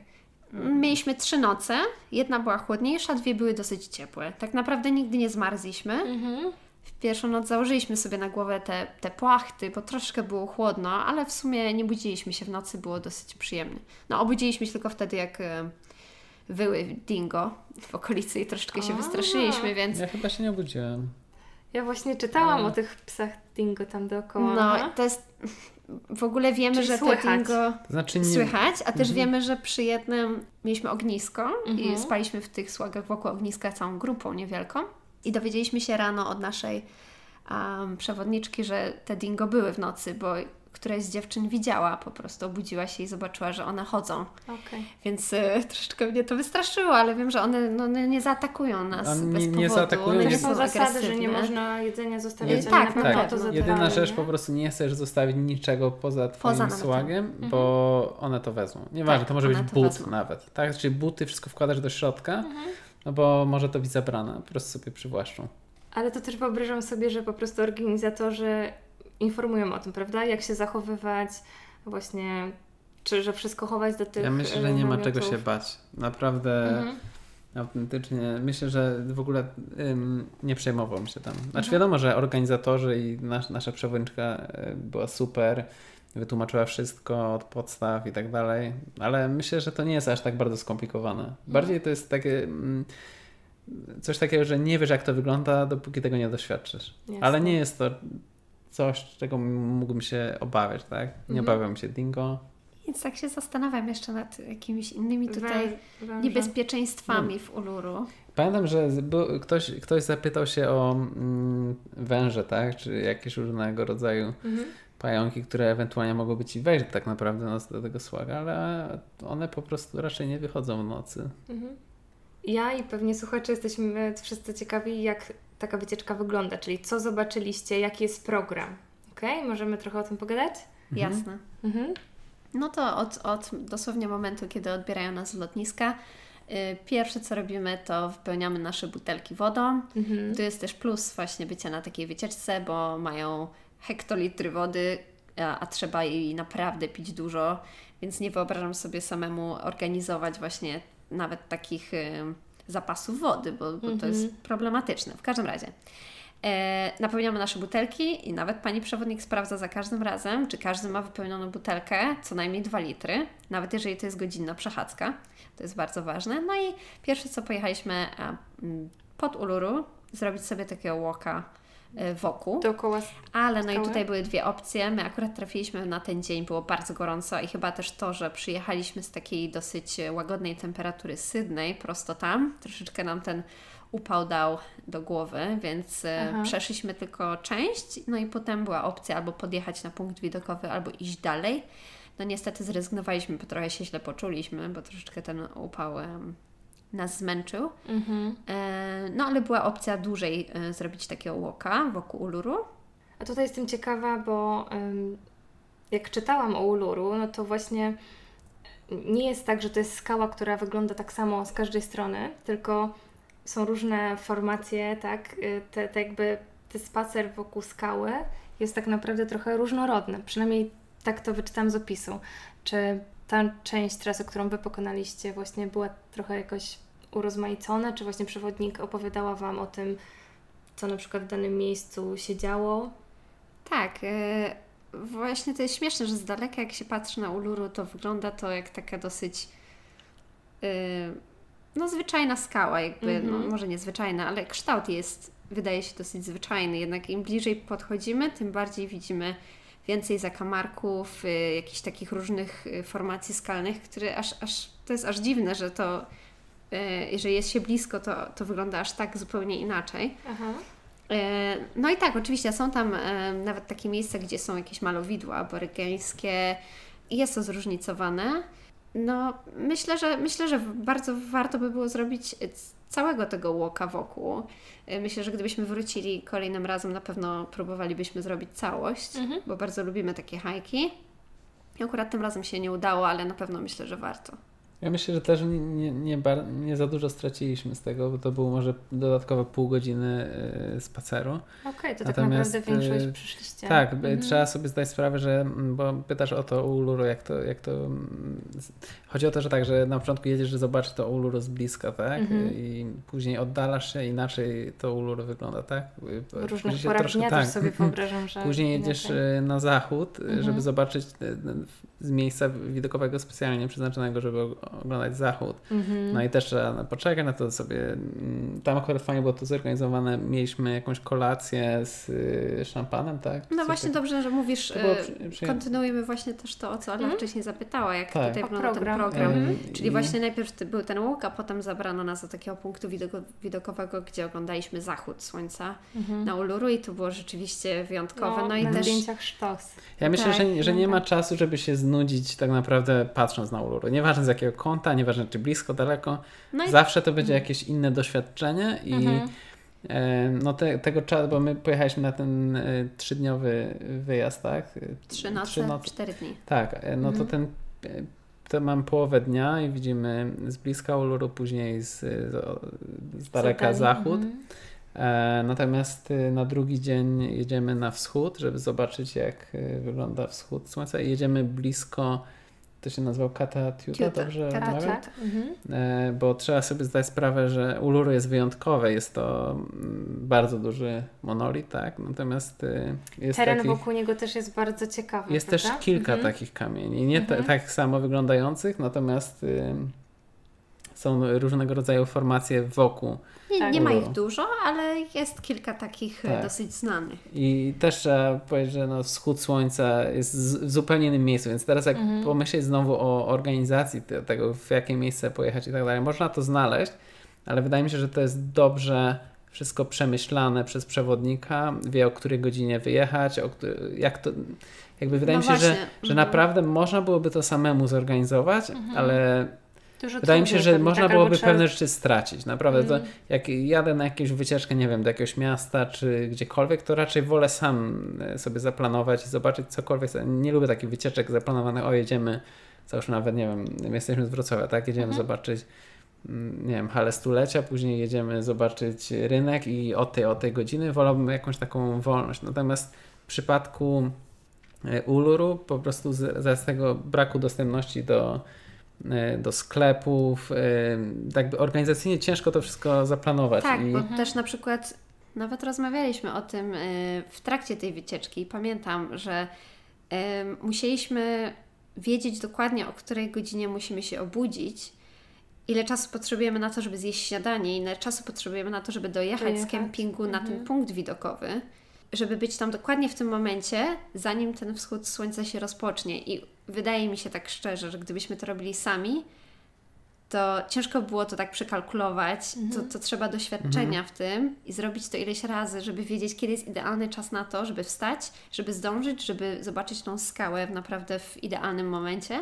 Mieliśmy trzy noce, jedna była chłodniejsza, dwie były dosyć ciepłe. Tak naprawdę nigdy nie zmarzliśmy. Mhm. Pierwszą noc założyliśmy sobie na głowę te, te płachty, bo troszkę było chłodno, ale w sumie nie budziliśmy się w nocy, było dosyć przyjemnie. No obudziliśmy się tylko wtedy, jak e, wyły dingo w okolicy i troszeczkę się A. wystraszyliśmy, więc ja chyba się nie obudziłem. Ja właśnie czytałam o tych psach dingo tam dookoła. no to jest... W ogóle wiemy, Czyli że słychać. te dingo... Znaczy nie... Słychać, a też Mhm. wiemy, że przy jednym mieliśmy ognisko i Mhm. spaliśmy w tych słagach wokół ogniska całą grupą niewielką. I dowiedzieliśmy się rano od naszej um, przewodniczki, że te dingo były w nocy, bo któraś z dziewczyn widziała, po prostu obudziła się i zobaczyła, że one chodzą. Okej. Więc e, *laughs* troszeczkę mnie to wystraszyło, ale wiem, że one no, one nie zaatakują nas One bez nie- powodu. nie zaatakują, one nie są zasady, że nie można jedzenia zostawiać, Nie, tak, na pewno pewno. to za Jedyna darem, rzecz, nie? po prostu nie chcesz zostawić niczego poza twoim Poza słagiem, bo one to wezmą. Nieważne, Tak, to może być but wezmą. nawet. Tak? Czyli buty wszystko wkładasz do środka, no bo może to być zabrane, po prostu sobie przywłaszczą. Ale to też wyobrażam sobie, że po prostu organizatorzy informują o tym, prawda? Jak się zachowywać, właśnie, czy że wszystko chować do tych Ja myślę, że e, nie ma czego się bać. Naprawdę Mhm. autentycznie. Myślę, że w ogóle ym, nie przejmowałbym się tam. Znaczy Mhm. wiadomo, że organizatorzy i nas, nasza przewodniczka y, była super, wytłumaczyła wszystko od podstaw i tak dalej, ale myślę, że to nie jest aż tak bardzo skomplikowane. Mhm. Bardziej to jest takie mm, coś takiego, że nie wiesz jak to wygląda, dopóki tego nie doświadczysz. Jasne. Ale nie jest to coś, czego mógłbym się obawiać, tak? Nie Mhm. obawiam się dingo. Więc tak się zastanawiam jeszcze nad jakimiś innymi tutaj niebezpieczeństwami w Uluru. Pamiętam, że ktoś, ktoś zapytał się o mm, węże, tak? Czy jakieś różnego rodzaju Mhm. Pająki, które ewentualnie mogłyby ci wejść tak naprawdę no, do tego słaga, ale one po prostu raczej nie wychodzą w nocy. Mhm. Ja i pewnie słuchacze jesteśmy wszyscy ciekawi, jak taka wycieczka wygląda, czyli co zobaczyliście, jaki jest program. Okej, możemy trochę o tym pogadać? Jasne. Mhm. No to od, od dosłownie momentu, kiedy odbierają nas z lotniska, y, pierwsze co robimy, to wypełniamy nasze butelki wodą. Mhm. Tu jest też plus właśnie bycia na takiej wycieczce, bo mają hektolitry wody, a, a trzeba jej naprawdę pić dużo, więc nie wyobrażam sobie samemu organizować właśnie nawet takich y, zapasów wody, bo, bo to Mhm. jest problematyczne. W każdym razie. E, napełniamy nasze butelki i nawet pani przewodnik sprawdza za każdym razem, czy każdy ma wypełnioną butelkę, co najmniej 2 litry, nawet jeżeli to jest godzinna przechadzka. To jest bardzo ważne. No i pierwsze co pojechaliśmy pod Uluru, zrobić sobie takiego e, wokół. Dookoła Ale no i tutaj były dwie opcje. My akurat trafiliśmy na ten dzień, było bardzo gorąco i chyba też to, że przyjechaliśmy z takiej dosyć łagodnej temperatury Sydney, prosto tam. Troszeczkę nam ten upał dał do głowy, więc e, Aha. przeszliśmy tylko część, no i potem była opcja albo podjechać na punkt widokowy, albo iść dalej. No niestety zrezygnowaliśmy, bo trochę się źle poczuliśmy, bo troszeczkę ten upał nas zmęczył. Mhm. E, no ale była opcja dłużej e, zrobić takiego łoka wokół Uluru. A tutaj jestem ciekawa, bo jak czytałam o Uluru, no to właśnie nie jest tak, że to jest skała, która wygląda tak samo z każdej strony, tylko są różne formacje, tak? Y, te, te jakby ten spacer wokół skały jest tak naprawdę trochę różnorodny. Przynajmniej tak to wyczytam z opisu. Czy ta część trasy, którą Wy pokonaliście, właśnie była trochę jakoś urozmaicona? Czy właśnie przewodnik opowiadała Wam o tym, co na przykład w danym miejscu się działo? Tak. Yy, właśnie to jest śmieszne, że z daleka jak się patrzy na Uluru, to wygląda to jak taka dosyć yy, no zwyczajna skała, jakby, mm -hmm. no mhm. może nie zwyczajna, ale kształt jest, wydaje się dosyć zwyczajny. Jednak im bliżej podchodzimy, tym bardziej widzimy więcej zakamarków, y, jakichś takich różnych y, formacji skalnych, które aż, aż to jest aż dziwne, że to, y, jeżeli jest się blisko, to, to wygląda aż tak zupełnie inaczej. Aha. No i tak, oczywiście są tam nawet takie miejsca, gdzie są jakieś malowidła aborygeńskie i jest to zróżnicowane. No, myślę, że myślę, że bardzo warto by było zrobić całego tego łoka wokół. Y, myślę, że gdybyśmy wrócili kolejnym razem, na pewno próbowalibyśmy zrobić całość, mhm. bo bardzo lubimy takie hajki. Akurat tym razem się nie udało, ale na pewno myślę, że warto. Ja myślę, że też nie, nie, nie, nie, za dużo straciliśmy z tego, bo to było może dodatkowe pół godziny y, spaceru. Okej, okay, to tak Natomiast, tak naprawdę większość y, przyszliście. Tak, mhm. trzeba sobie zdać sprawę, że, bo pytasz o to u Uluru, jak to, jak to... Chodzi o to, że tak, że na początku jedziesz, że zobaczysz to Uluru z bliska, tak? Mhm. I później oddalasz się, inaczej to Uluru wygląda, tak? W różnych porach dnia tak. też sobie *laughs* wyobrażam, że... Później jedziesz inaczej. na zachód, mhm. żeby zobaczyć z miejsca widokowego specjalnie przeznaczonego, żeby oglądać zachód. Mm-hmm. No i też trzeba poczekać na to sobie. Mm, tam akurat fajnie było to zorganizowane. Mieliśmy jakąś kolację z y, szampanem, tak? No właśnie tak... dobrze, że mówisz. Y, przy... Kontynuujemy właśnie też to, o co Ala mm? wcześniej zapytała, jak tak. tutaj wygląda program. ten program. Mm. Czyli właśnie najpierw był ten łuk, a potem zabrano nas do takiego punktu widoko- widokowego, gdzie oglądaliśmy zachód słońca mm-hmm. na Uluru i to było rzeczywiście wyjątkowe. No, no i na też... zdjęciach sztos. Ja myślę, tak, że, że nie ma czasu, żeby się znudzić tak naprawdę patrząc na Uluru. Nieważne z jakiego kąta, nieważne czy blisko, daleko, no i... zawsze to będzie jakieś inne doświadczenie i mhm. e, no te, tego czasu, bo my pojechaliśmy na ten e, trzydniowy wyjazd, tak? Trzy noce, Trzy noce. cztery dni. Tak, e, no mhm. to ten to mam połowę dnia i widzimy z bliska Uluru, później z, z daleka zachód. Mhm. Natomiast na drugi dzień jedziemy na wschód, żeby zobaczyć, jak wygląda wschód słońca. I jedziemy blisko to się nazywał Kata Tiuta, dobrze tak. Mhm. E, bo trzeba sobie zdać sprawę, że Uluru jest wyjątkowe, jest to mm, bardzo duży monolit, tak? Natomiast e, jest Teren takich, wokół niego też jest bardzo ciekawy. Jest prawda? też kilka mhm. takich kamieni, nie mhm. tak samo wyglądających, natomiast są różnego rodzaju formacje wokół. Nie, nie ma ich dużo, ale jest kilka takich e, tak. dosyć znanych. I też trzeba powiedzieć, że no, wschód słońca jest w zupełnie innym miejscu, więc teraz jak mhm. pomyśleć znowu o organizacji tego, w jakie miejsce pojechać i tak dalej, można to znaleźć, ale wydaje mi się, że to jest dobrze wszystko przemyślane przez przewodnika, wie o której godzinie wyjechać, o jak to, jakby wydaje no mi się, że, że mhm. naprawdę można byłoby to samemu zorganizować, mhm. ale Dużo Wydaje mi się, że można tak, byłoby trzeba... pewne rzeczy stracić. Naprawdę, mm. to jak jadę na jakąś wycieczkę, nie wiem, do jakiegoś miasta czy gdziekolwiek, to raczej wolę sam e, sobie zaplanować i zobaczyć cokolwiek. Nie lubię takich wycieczek zaplanowanych, o jedziemy, załóżmy nawet, nie wiem, my jesteśmy z Wrocławia, tak, jedziemy mm. zobaczyć mm, nie wiem, halę stulecia, później jedziemy zobaczyć rynek i o tej, o tej godziny wolałbym jakąś taką wolność. Natomiast w przypadku e, Uluru po prostu z, z tego braku dostępności do do sklepów. E, tak organizacyjnie ciężko to wszystko zaplanować. Tak, I... bo też na przykład nawet rozmawialiśmy o tym e, w trakcie tej wycieczki. Pamiętam, że musieliśmy wiedzieć dokładnie, o której godzinie musimy się obudzić ile czasu potrzebujemy na to, żeby zjeść śniadanie, ile czasu potrzebujemy na to, żeby dojechać, Dojechać. z kempingu na Mhm. ten punkt widokowy, żeby być tam dokładnie w tym momencie, zanim ten wschód słońca się rozpocznie. I wydaje mi się tak szczerze, że gdybyśmy to robili sami, to ciężko było to tak przekalkulować. To, to trzeba doświadczenia w tym i zrobić to ileś razy, żeby wiedzieć, kiedy jest idealny czas na to, żeby wstać, żeby zdążyć, żeby zobaczyć tą skałę w naprawdę w idealnym momencie.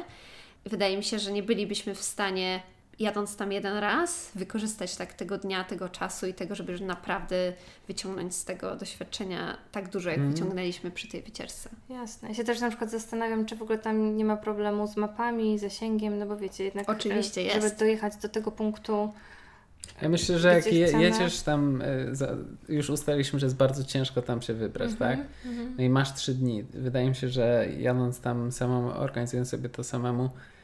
Wydaje mi się, że nie bylibyśmy w stanie, jadąc tam jeden raz, wykorzystać tak tego dnia, tego czasu i tego, żeby naprawdę wyciągnąć z tego doświadczenia tak dużo, jak wyciągnęliśmy przy tej wycieczce. Jasne. Ja się też na przykład zastanawiam, czy w ogóle tam nie ma problemu z mapami, zasięgiem, no bo wiecie, jednak Oczywiście e, jest. żeby dojechać do tego punktu. Ja myślę, że jak je, jedziesz tam, za, już ustaliliśmy, że jest bardzo ciężko tam się wybrać, Mhm, tak? No i masz trzy dni. Wydaje mi się, że jadąc tam samemu, organizując sobie to samemu, mm,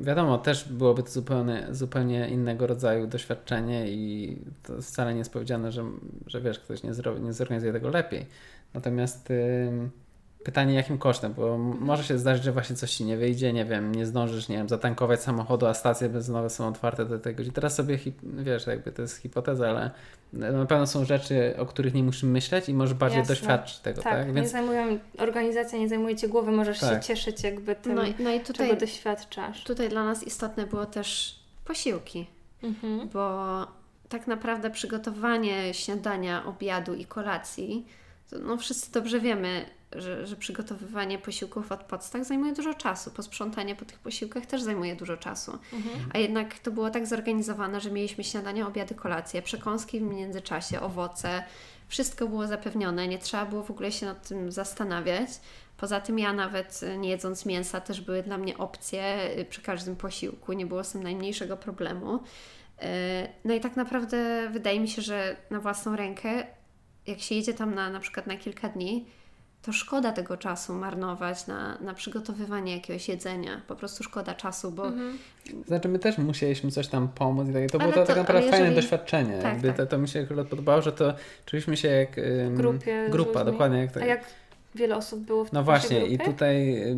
wiadomo, też byłoby to zupełnie, zupełnie innego rodzaju doświadczenie i to wcale nie jest powiedziane, że, że wiesz, ktoś nie, zro, nie zorganizuje tego lepiej. Natomiast ym, pytanie jakim kosztem, bo m- może się zdarzyć, że właśnie coś ci nie wyjdzie, nie wiem, nie zdążysz, nie wiem, zatankować samochodu, a stacje benzynowe są otwarte do tej godziny. Teraz sobie, wiesz, jakby to jest hipoteza, ale na pewno są rzeczy, o których nie musimy myśleć i może bardziej Jasne. doświadczyć tego, Tak, tak? nie Więc zajmują, organizacja nie zajmuje Ci głowy, możesz Tak. się cieszyć jakby tym, No, i- no i tutaj, czego doświadczasz. tutaj dla nas istotne było też posiłki. Mhm. bo tak naprawdę przygotowanie śniadania, obiadu i kolacji, to no wszyscy dobrze wiemy, że, że przygotowywanie posiłków od podstaw zajmuje dużo czasu. Posprzątanie po tych posiłkach też zajmuje dużo czasu. A jednak to było tak zorganizowane, że mieliśmy śniadania, obiady, kolacje, przekąski w międzyczasie, owoce. Wszystko było zapewnione, nie trzeba było w ogóle się nad tym zastanawiać. Poza tym ja nawet y, nie jedząc mięsa też były dla mnie opcje y, przy każdym posiłku, nie było z tym najmniejszego problemu. Y, No i tak naprawdę wydaje mi się, że na własną rękę, jak się jedzie tam na, na przykład na kilka dni, to szkoda tego czasu marnować na, na przygotowywanie jakiegoś jedzenia. Po prostu szkoda czasu, bo znaczy my też musieliśmy coś tam pomóc i tak. To było Ale to, to- tak naprawdę ale fajne jeżeli- doświadczenie. Tak, jakby tak. To, to mi się akurat podobało, że to czuliśmy się jak ym, grupie grupa, dokładnie jak tak. A jak wiele osób było w No właśnie, i tutaj y,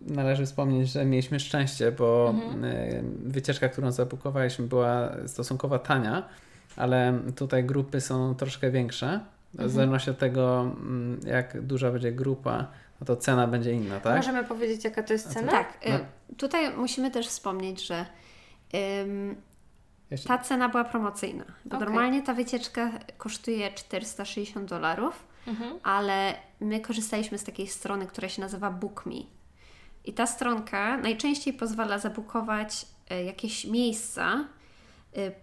należy wspomnieć, że mieliśmy szczęście, bo Mhm. y, wycieczka, którą zabukowaliśmy, była stosunkowo tania, ale tutaj grupy są troszkę większe. Mhm. W zależności od tego, mm, jak duża będzie grupa, no to cena będzie inna, tak? Możemy powiedzieć, jaka to jest cena? tak, y, No. tutaj musimy też wspomnieć, że ym, ta cena była promocyjna. Bo Okej. normalnie ta wycieczka kosztuje 460 dolarów, Mhm. ale my korzystaliśmy z takiej strony, która się nazywa BookMe. I ta stronka najczęściej pozwala zabukować e, jakieś miejsca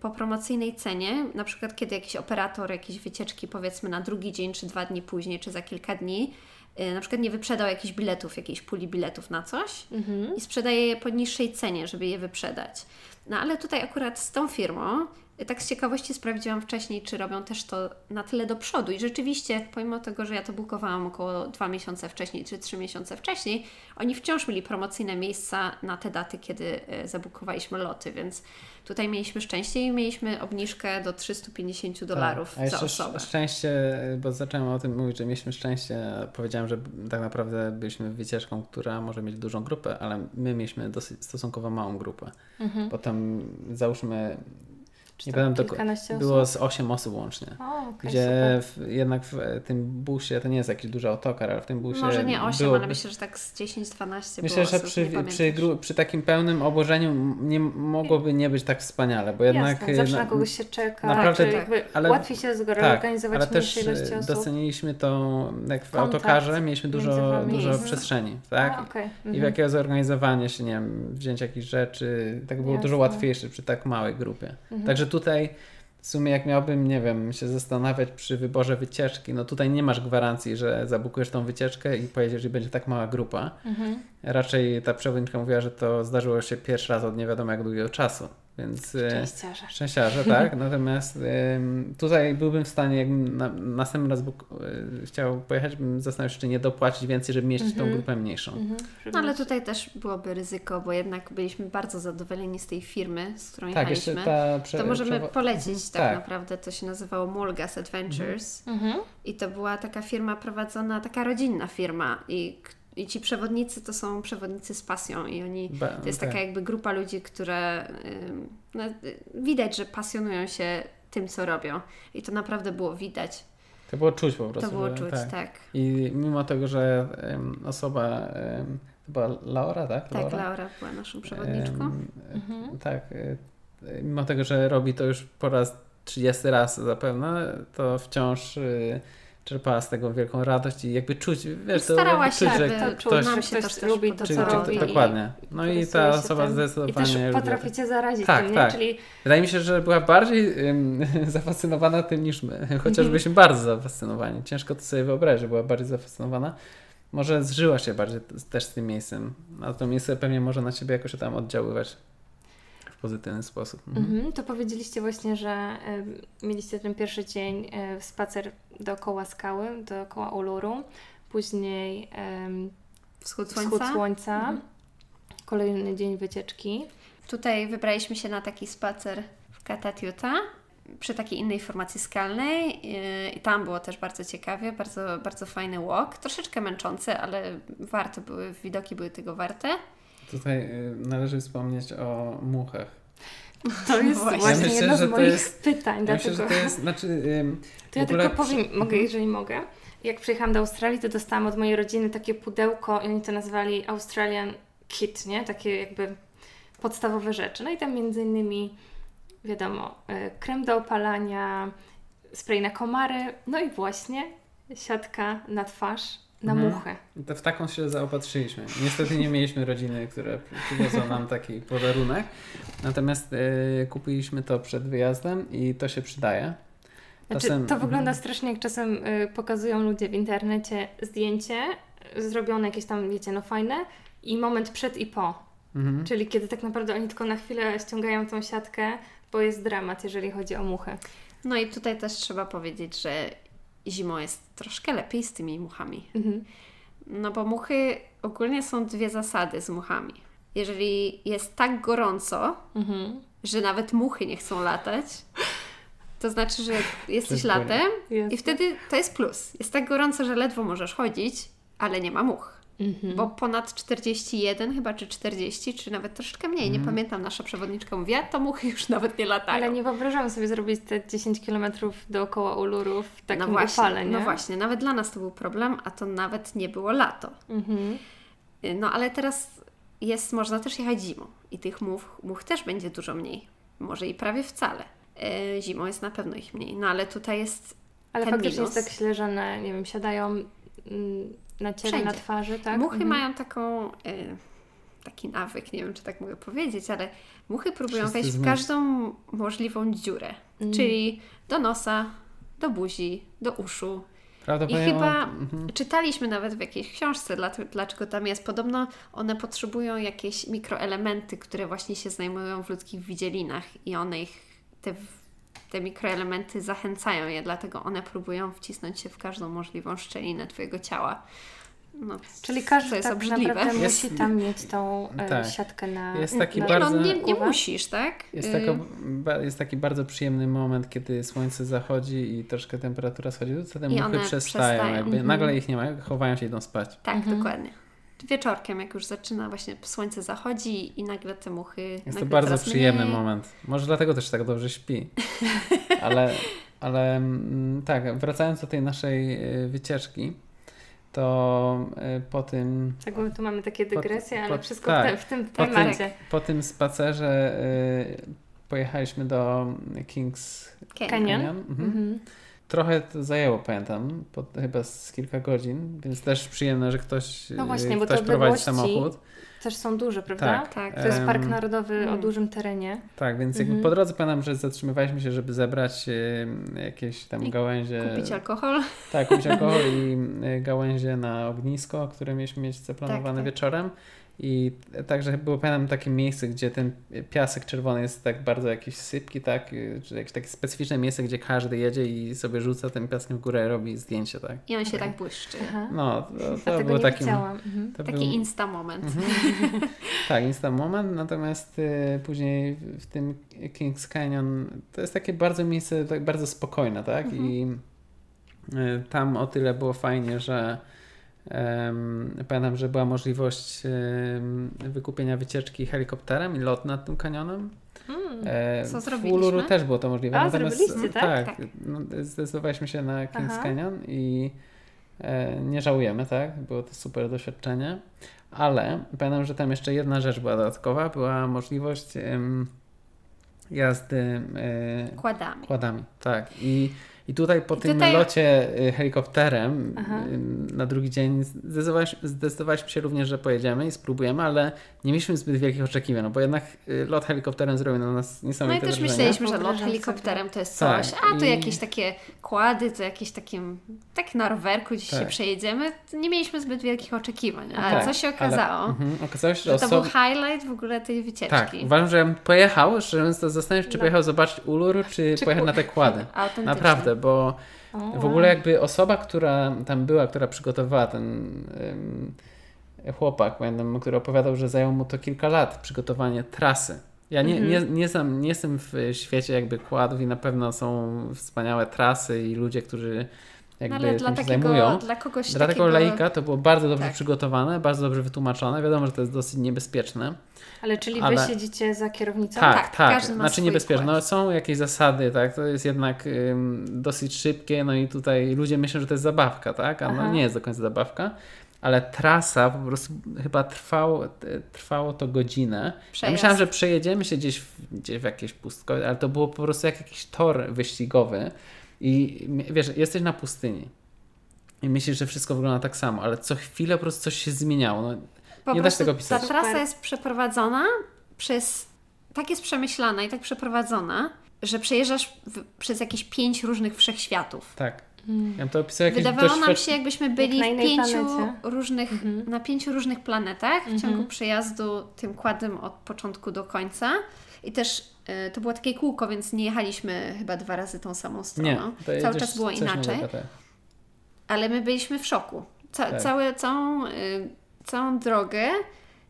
po promocyjnej cenie, na przykład kiedy jakiś operator jakiejś wycieczki, powiedzmy na drugi dzień, czy dwa dni później, czy za kilka dni, e, na przykład nie wyprzedał jakichś biletów, jakiejś puli biletów na coś Mhm. i sprzedaje je po niższej cenie, żeby je wyprzedać. No ale tutaj akurat z tą firmą, y, tak z ciekawości sprawdziłam wcześniej, czy robią też to na tyle do przodu. I rzeczywiście, pomimo tego, że ja to bukowałam około dwa miesiące wcześniej, czy trzy miesiące wcześniej, oni wciąż mieli promocyjne miejsca na te daty, kiedy y, zabukowaliśmy loty, więc tutaj mieliśmy szczęście i mieliśmy obniżkę do 350 dolarów Tak. Za osobę. szczęście, bo zacząłem o tym mówić, że mieliśmy szczęście. Powiedziałem, że tak naprawdę byliśmy wycieczką, która może mieć dużą grupę, ale my mieliśmy dosyć stosunkowo małą grupę. Mhm. Potem załóżmy, nie tam pamiętam, tylko kilkanaście było z 8 osób łącznie. O, okej, gdzie w, jednak w tym busie, to nie jest jakiś duży autokar, ale w tym busie Może nie 8, byłoby- ale myślę, że tak z 10-12 Myślę, było że osób, przy, przy, przy takim pełnym obłożeniu nie mogłoby nie być tak wspaniale, bo jednak Jasne, zawsze na- na kogoś się czeka, naprawdę tak, ale- łatwiej się tak, zorganizować ale też e, doceniliśmy to, jak w Kontakt autokarze mieliśmy dużo, dużo przestrzeni, tak? A, okej. I w Mhm. jakiego zorganizowanie się, nie wiem, wziąć jakieś rzeczy, tak było dużo Jasne. łatwiejsze przy tak małej grupie. Mhm. Także tutaj w sumie jak miałbym, nie wiem, się zastanawiać przy wyborze wycieczki, no tutaj nie masz gwarancji, że zabukujesz tą wycieczkę i pojedziesz i będzie tak mała grupa. Mhm. Raczej ta przewodniczka mówiła, że to zdarzyło się pierwszy raz od nie wiadomo jak długiego czasu. Więc e, Szczęściarze. szczęściarze, tak. *laughs* Natomiast tutaj byłbym w stanie, jakbym na, następny raz y, chciał pojechać, bym zastanawiał się, czy nie dopłacić więcej, żeby mieścić tą Mhm. grupę mniejszą. Mhm. No ale tutaj też byłoby ryzyko, bo jednak byliśmy bardzo zadowoleni z tej firmy, z którą Tak, jeszcze jechaliśmy. ta prze, To możemy przewo- polecić tak, tak. naprawdę. To się nazywało Mulgas Adventures Mhm. i to była taka firma prowadzona, taka rodzinna firma i I ci przewodnicy to są przewodnicy z pasją i oni, to jest tak. taka jakby grupa ludzi, które no, y, widać, że pasjonują się tym, co robią. I to naprawdę było widać. To było czuć po prostu. To było że- czuć, tak. tak. I mimo tego, że em, osoba, em, to była Laura, tak? Tak, Laura była naszą przewodniczką. Em, Mhm. Tak. e, Mimo tego, że robi to już po raz 30 raz zapewne, to wciąż e, czerpała z tego wielką radość i jakby czuć, wiesz, to Starała się, czuć, że aby kto- to ktoś, nam się ktoś to też lubi to, czy, co czy, robi. dokładnie. No i ta osoba tym. I zdecydowanie też lubi potraficie zarazić Tak, tym, tak. nie? Czyli Wydaje mi się, że była bardziej ym, *laughs* zafascynowana tym niż my. *laughs* Chociaż byliśmy bardzo zafascynowani. Ciężko to sobie wyobrazić, że była bardziej zafascynowana. Może zżyła się bardziej t- też z tym miejscem. A to miejsce pewnie może na ciebie jakoś tam oddziaływać pozytywny sposób. Mhm. Mhm, to powiedzieliście właśnie, że mieliście ten pierwszy dzień e, spacer dookoła skały, dookoła Uluru, później Wschód wschód słońca. słońca, Mhm. kolejny dzień wycieczki. Tutaj wybraliśmy się na taki spacer w Katatiuta przy takiej innej formacji skalnej i tam było też bardzo ciekawie, bardzo, bardzo fajny walk, troszeczkę męczący, ale warto były, widoki były tego warte. Tutaj y, należy wspomnieć o muchach. To jest właśnie. właśnie Ja myślę, jedno z to moich jest- pytań, Ja myślę, dlatego... że to jest, znaczy... ym, To ja ogóle tylko przy- powiem, mogę, Mhm. jeżeli mogę. Jak przyjechałam do Australii, to dostałam od mojej rodziny takie pudełko i oni to nazwali Australian Kit, nie? Takie jakby podstawowe rzeczy. No i tam między innymi, wiadomo, e, krem do opalania, spray na komary, no i właśnie siatka na twarz, na Mhm. muchę. To w taką się zaopatrzyliśmy. Niestety nie mieliśmy rodziny, które przywiozą nam taki podarunek. Natomiast y, kupiliśmy to przed wyjazdem i to się przydaje. Znaczy, Czasem- to wygląda mhm. strasznie, jak czasem y, pokazują ludzie w internecie zdjęcie, y, zrobione jakieś tam, wiecie, no fajne i moment przed i po. Mhm. Czyli kiedy tak naprawdę oni tylko na chwilę ściągają tą siatkę, bo jest dramat, jeżeli chodzi o muchę. No i tutaj też trzeba powiedzieć, że zimą jest troszkę lepiej z tymi muchami. Mhm. No bo muchy, ogólnie są dwie zasady z muchami. Jeżeli jest tak gorąco, Mhm. że nawet muchy nie chcą latać, to znaczy, że jesteś latem Jest. i wtedy to jest plus. Jest tak gorąco, że ledwo możesz chodzić, ale nie ma much. Mhm. Bo ponad 41 chyba, czy 40, czy nawet troszeczkę mniej, nie pamiętam, nasza przewodniczka mówiła, to muchy już nawet nie latają. Ale nie wyobrażam sobie zrobić te 10 km dookoła Uluru w takim no właśnie, upale, nie? no właśnie, nawet dla nas to był problem, a to nawet nie było lato. Mhm. No ale teraz jest, można też jechać zimą i tych much, much też będzie dużo mniej. Może i prawie wcale. E, zimą jest na pewno ich mniej, no ale tutaj jest Ale ten faktycznie minus. jest tak źle, że one, nie wiem, siadają mm, na ciele, Wszędzie. na twarzy, tak? Muchy Mhm. mają taką, e, taki nawyk, nie wiem czy tak mogę powiedzieć, ale muchy próbują Wszyscy wejść w każdą możliwą dziurę. Mm. Czyli do nosa, do buzi, do uszu. I chyba mhm. czytaliśmy nawet w jakiejś książce, dla- dlaczego tam jest. Podobno one potrzebują jakieś mikroelementy, które właśnie się znajdują w ludzkich widzielinach i one ich, te, te mikroelementy zachęcają je, dlatego one próbują wcisnąć się w każdą możliwą szczelinę Twojego ciała. No, Czyli każdy jest tak obrzydliwe. naprawdę Jest- musi tam mieć tą e, Tak. siatkę na Jest taki na Nie, bardzo- no, nie, nie musisz, tak? Jest, Y, taka, jest taki bardzo przyjemny moment, kiedy słońce zachodzi i troszkę temperatura schodzi, to te muchy przestają. przestają. Jakby Mhm. Nagle ich nie ma, chowają się i idą spać. Tak, Mhm. dokładnie. Wieczorkiem, jak już zaczyna właśnie słońce zachodzi i nagle te muchy. Jest to bardzo przyjemny mniej. moment. Może dlatego też tak dobrze śpi. *laughs* Ale, ale mm, tak, wracając do tej naszej y, wycieczki, to y, po tym, Tak, bo tu mamy takie dygresje, po- ale po- wszystko tak. w, te, w tym po tym, temacie. po tym spacerze y, pojechaliśmy do Kings Canyon. Canyon. Canyon. Mhm. Mhm. Trochę to zajęło, pamiętam, po, chyba z kilka godzin, więc też przyjemne, że ktoś, No właśnie, bo te ktoś prowadzi samochód. Też są duże, prawda? Tak. Tak. To jest park narodowy o Mm. dużym terenie. Tak, więc jakby Mhm. po drodze pamiętam, że zatrzymywaliśmy się, żeby zebrać jakieś tam I gałęzie. Kupić alkohol. Tak, kupić alkohol *laughs* i y, gałęzie na ognisko, które mieliśmy mieć zaplanowane Tak, tak. wieczorem. I także było pamiętam takie miejsce, gdzie ten piasek czerwony jest tak bardzo jakiś sypki, tak? Czy jakieś takie specyficzne miejsce, gdzie każdy jedzie i sobie rzuca tym piaskiem w górę i robi zdjęcie, tak? I on się Okej. tak błyszczy. Aha. No, to, *laughs* to nie takim... widziałam. Mhm. Taki był, insta moment. Mhm. *laughs* tak, insta moment, natomiast y, później w- tym Kings Canyon to jest takie bardzo miejsce, tak bardzo spokojne, tak? I y, tam o tyle było fajnie, że Pamiętam, że była możliwość wykupienia wycieczki helikopterem i lot nad tym kanionem. Hmm, co w Uluru też było to możliwe. A, Natomiast, tak? Tak, tak. No, zdecydowaliśmy się na Kings Aha. Canyon i e, nie żałujemy, tak? Było to super doświadczenie. Ale pamiętam, że tam jeszcze jedna rzecz była dodatkowa. Była możliwość jazdy e, kładami. kładami. Tak. I i tutaj po I tym tutaj... locie y, helikopterem Aha. Y, na drugi dzień zdecydowaliśmy, zdecydowaliśmy się również, że pojedziemy i spróbujemy, ale nie mieliśmy zbyt wielkich oczekiwań, no bo jednak y, lot helikopterem zrobił na nas niesamowite No i też wrażenie. myśleliśmy, że lot helikopterem to jest coś, tak. a to I... jakieś takie kłady, to jakieś takie, tak na rowerku gdzieś tak. się przejedziemy. Nie mieliśmy zbyt wielkich oczekiwań, ale tak, co się okazało? Ale, mhm, okazało się, że, że to był highlight w ogóle tej wycieczki. Tak, uważam, że ja bym pojechał, że zastanawiam się, czy no. pojechał zobaczyć Uluru, czy, czy pojechał na te kłady. *laughs* Naprawdę bo w ogóle jakby osoba, która tam była, która przygotowała ten chłopak, pamiętam, który opowiadał, że zajęło mu to kilka lat przygotowanie trasy. Ja nie, nie, mhm. nie, znam, nie jestem w świecie jakby kładów i na pewno są wspaniałe trasy i ludzie, którzy jakby no, ale dla takiego, zajmują. Dla kogoś Dla takiego laika to było bardzo dobrze tak. przygotowane, bardzo dobrze wytłumaczone. Wiadomo, że to jest dosyć niebezpieczne. Ale czyli ale... wy siedzicie za kierownicą? Tak, tak. tak. Znaczy niebezpieczne. No, są jakieś zasady, tak? To jest jednak ym, dosyć szybkie, no i tutaj ludzie myślą, że to jest zabawka, tak? A no nie jest do końca zabawka. Ale trasa po prostu chyba trwało, trwało to godzinę. Ja myślałem, że przejedziemy się gdzieś w, gdzieś w jakieś pustko, ale to było po prostu jak jakiś tor wyścigowy. I wiesz, jesteś na pustyni i myślisz, że wszystko wygląda tak samo, ale co chwilę po prostu coś się zmieniało. No, po nie da się tego pisać. Ta trasa jest przeprowadzona przez. Tak jest przemyślana i tak przeprowadzona, że przejeżdżasz w, przez jakieś pięć różnych wszechświatów. Tak. Mm. Ja to opisał Wydawało dość... nam się, jakbyśmy byli Jak w pięciu różnych, -hmm. na pięciu różnych planetach w -hmm. ciągu przejazdu tym kładem od początku do końca. I też y, to było takie kółko, więc nie jechaliśmy chyba dwa razy tą samą stroną. Nie, Cały czas było inaczej. tak. Ale my byliśmy w szoku. Ca tak. całe, całą, y, całą drogę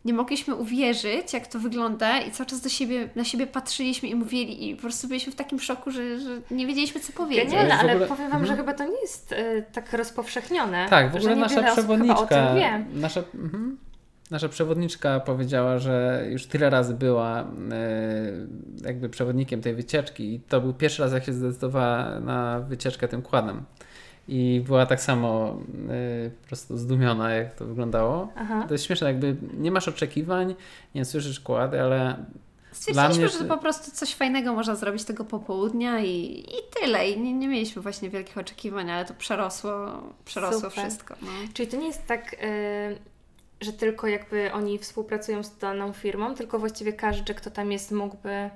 nie mogliśmy uwierzyć, jak to wygląda i cały czas do siebie, na siebie patrzyliśmy i mówili i po prostu byliśmy w takim szoku, że, że nie wiedzieliśmy, co powiedzieć. Genialne, ale ogóle... powiem Wam, mhm. że chyba to nie jest y, tak rozpowszechnione. Tak, w ogóle nasza przewodniczka, nasza, mhm, nasza przewodniczka powiedziała, że już tyle razy była y, jakby przewodnikiem tej wycieczki i to był pierwszy raz, jak się zdecydowała na wycieczkę tym kładem i była tak samo y, po prostu zdumiona, jak to wyglądało. Aha. To jest śmieszne, jakby nie masz oczekiwań, nie słyszysz kłady, ale Stwierdziliśmy, mnie... że po prostu coś fajnego można zrobić tego popołudnia i, i tyle. I nie, nie mieliśmy właśnie wielkich oczekiwań, ale to przerosło, przerosło wszystko. No. Czyli to nie jest tak, y, że tylko jakby oni współpracują z daną firmą, tylko właściwie każdy, kto tam jest, mógłby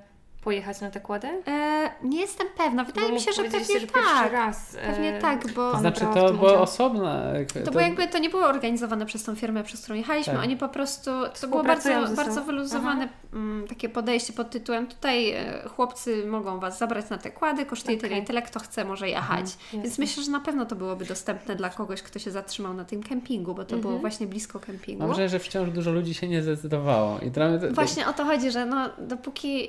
pojechać na te kłady? E, nie jestem pewna. Wydaje mi się, że pewnie że tak. Raz, e, pewnie tak, bo... To znaczy to było osobne. To, to, było jakby, to nie było organizowane przez tą firmę, przez którą jechaliśmy. Tak. Oni po prostu, to było bardzo, bardzo wyluzowane m, takie podejście pod tytułem tutaj e, chłopcy mogą Was zabrać na te kłady, kosztuje okay. tyle i tyle, kto chce może jechać. Mhm, Więc myślę, że na pewno to byłoby dostępne dla kogoś, kto się zatrzymał na tym kempingu, bo to mhm. było właśnie blisko kempingu. Mam wrażenie, że wciąż dużo ludzi się nie zdecydowało. I to... Właśnie o to chodzi, że no dopóki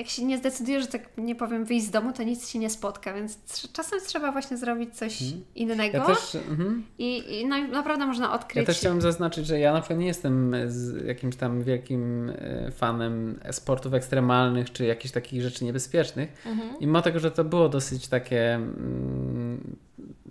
jak się nie zdecydujesz, że tak nie powiem, wyjść z domu, to nic się nie spotka, więc czasem trzeba właśnie zrobić coś hmm. innego ja też, mm, i, i no, naprawdę można odkryć. Ja też chciałem zaznaczyć, że ja na przykład nie jestem jakimś tam wielkim e, fanem sportów ekstremalnych, czy jakichś takich rzeczy niebezpiecznych, mhm. i mimo tego, że to było dosyć takie mm,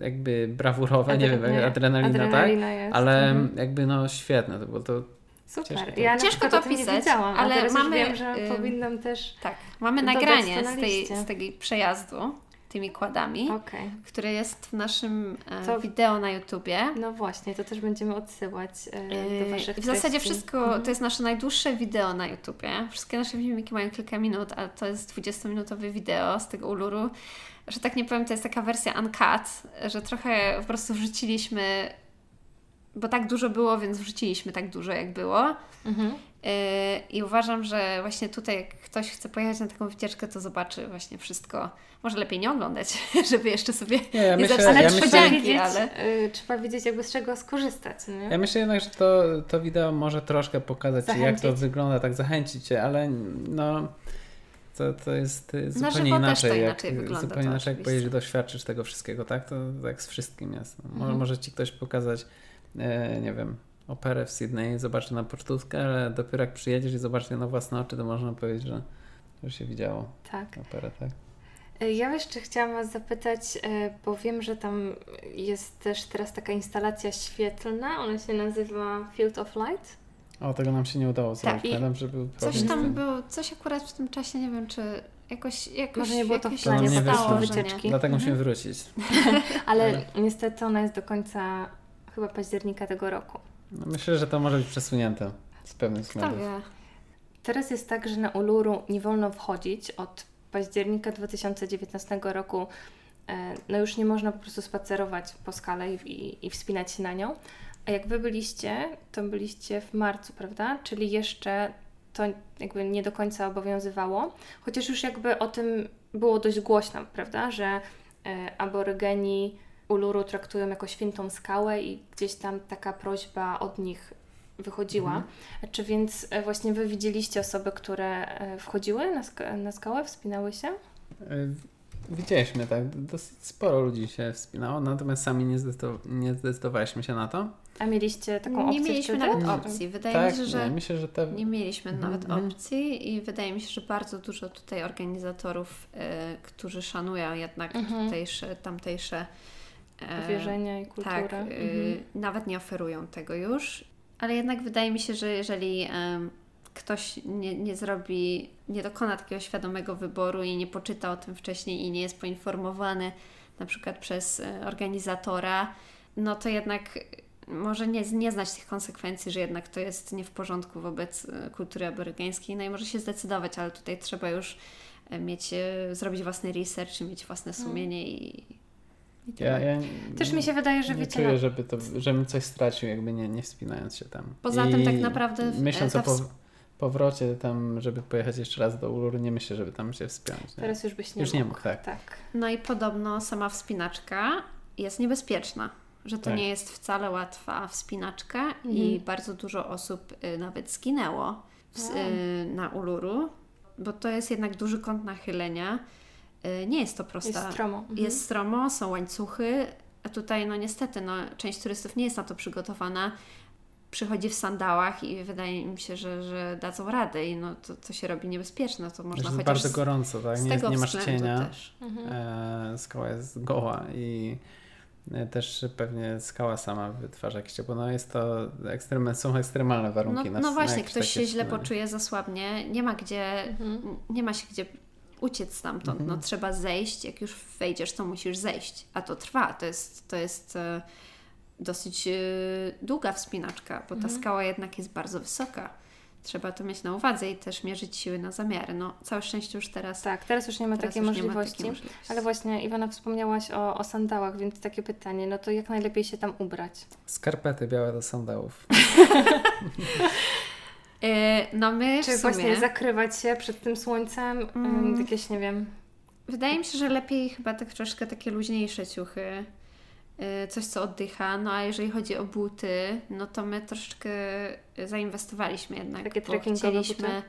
jakby brawurowe, Adre nie wiem, adrenalina, adrenalina tak? Jest. Ale mhm. jakby no świetne to było, to Super. Ciężko, ja Ciężko to opisać, ale mamy wiem, że y powinnam też. Tak, mamy nagranie z tej, z tej przejazdu tymi kładami, okay. które jest w naszym e, to, wideo na YouTubie. No właśnie, to też będziemy odsyłać e, do y, Waszych W zasadzie wszystko, mhm. to jest nasze najdłuższe wideo na YouTubie. Wszystkie nasze filmiki mają kilka minut, ale to jest 20-minutowe wideo z tego Uluru. Że tak nie powiem, to jest taka wersja uncut, że trochę po prostu wrzuciliśmy bo tak dużo było, więc wrzuciliśmy tak dużo, jak było. Mhm. Yy, I uważam, że właśnie tutaj, jak ktoś chce pojechać na taką wycieczkę, to zobaczy właśnie wszystko. Może lepiej nie oglądać, *laughs* żeby jeszcze sobie nie, ja nie myślę, ja wiedzieć, ale... Yy, trzeba wiedzieć, jakby z czego skorzystać. Nie? Ja myślę jednak, że to, to wideo może troszkę pokazać Ci, jak to wygląda, tak zachęcić Cię, ale no to, to jest zupełnie inaczej. To inaczej jak, wygląda, zupełnie inaczej, jak pojedziesz doświadczysz tego wszystkiego, tak? To tak z wszystkim jest. No. Mhm. Może, może Ci ktoś pokazać nie wiem, operę w Sydney, zobaczy na pocztówkę, ale dopiero jak przyjedziesz i zobaczysz na własne oczy, to można powiedzieć, że już się widziało Tak. operę, tak? E, Ja jeszcze chciałam Was zapytać, e, bo wiem, że tam jest też teraz taka instalacja świetlna, ona się nazywa Field of Light. O, tego nam się nie udało zrobić. i Pamiętam, że był Coś tam było, coś akurat w tym czasie, nie wiem, czy jakoś, jakoś Może nie było to w planie wyszło. wycieczki. Dlatego musimy wrócić. *laughs* Ale niestety ona jest do końca chyba października tego roku. No, myślę, że to może być przesunięte z pewnych względów. wie? Teraz jest tak, że na Uluru nie wolno wchodzić od października 2019 roku. e, No już nie można po prostu spacerować po skale i, i, i wspinać się na nią. A jak Wy byliście, to byliście w marcu, prawda? Czyli jeszcze to jakby nie do końca obowiązywało. Chociaż już jakby o tym było dość głośno, prawda? Że e, aborygeni Uluru traktują jako świętą skałę i gdzieś tam taka prośba od nich wychodziła. Czy więc e, właśnie Wy widzieliście osoby, które e, wchodziły na, ska- na skałę, wspinały się? Y, Widzieliśmy, tak. Dosyć sporo ludzi się wspinało, natomiast sami nie, zdecydow- nie zdecydowaliśmy się na to. A mieliście taką opcję Nie mieliśmy wtedy? nawet opcji. Wydaje tak, mi się, że nie, myślę, że te... nie mieliśmy Mhm, nawet mhm. opcji i wydaje mi się, że bardzo dużo tutaj organizatorów, e, którzy szanują jednak Mhm. tutejsze, tamtejsze e, Wierzenia i kulturę. Tak, y, Mhm. nawet nie oferują tego już, ale jednak wydaje mi się, że jeżeli ktoś nie, nie zrobi, nie dokona takiego świadomego wyboru i nie poczyta o tym wcześniej i nie jest poinformowany na przykład przez e, organizatora, no to jednak może nie, nie znać tych konsekwencji, że jednak to jest nie w porządku wobec e, kultury aborygeńskiej, no i może się zdecydować, ale tutaj trzeba już e, mieć, e, zrobić własny research, mieć własne sumienie i, i. Ja, ja Też mi się wydaje, że nie wiecie, czuję, no, żeby to, żebym coś stracił, jakby nie, nie wspinając się tam. Poza tym I tak naprawdę w- Myśląc ta o pow- ws- powrocie tam, żeby pojechać jeszcze raz do Uluru, nie myślę, żeby tam się wspiąć. Nie? teraz już byś nie Już mógł. nie mógł, tak. tak. No i podobno sama wspinaczka jest niebezpieczna, że to Tak. nie jest wcale łatwa wspinaczka Mhm. i bardzo dużo osób y, nawet zginęło w, Wow. y, na Uluru, bo to jest jednak duży kąt nachylenia. Y, nie jest to prosta. Jest stromo. Mhm. Jest stromo, są łańcuchy, a tutaj no niestety no, część turystów nie jest na to przygotowana. Przychodzi w sandałach i wydaje mi się, że, że dadzą radę i no to, to się robi niebezpieczne, to można jest chociaż bardzo z, gorąco, tak? Nie, nie masz cienia. też. Mhm. E, skała jest goła i e, też pewnie skała sama wytwarza jakieś ciepło. No jest to ekstrem, są ekstremalne No, warunki. na, no na właśnie, jakieś ktoś się źle poczuje, zasłabnie, nie ma gdzie, Mhm. nie ma się gdzie uciec stamtąd. Mhm. No trzeba zejść, jak już wejdziesz, to musisz zejść. A to trwa, to jest, to jest e, dosyć e, długa wspinaczka, bo ta Mhm. skała jednak jest bardzo wysoka. Trzeba to mieć na uwadze i też mierzyć siły na zamiary. No całe szczęście już teraz, Tak, teraz już nie ma takiej już nie ma możliwości. takiej możliwości. Ale właśnie, Iwana, wspomniałaś o, o sandałach, więc takie pytanie, no to jak najlepiej się tam ubrać? Skarpety białe do sandałów. *laughs* E, no my Czy w sumie... właśnie zakrywać się przed tym słońcem? Mm. Jakieś, nie wiem, Wydaje mi się, że lepiej chyba tak troszkę takie luźniejsze ciuchy, y, coś co oddycha. No a jeżeli chodzi o buty, no to my troszeczkę zainwestowaliśmy jednak. Takie bo chcieliśmy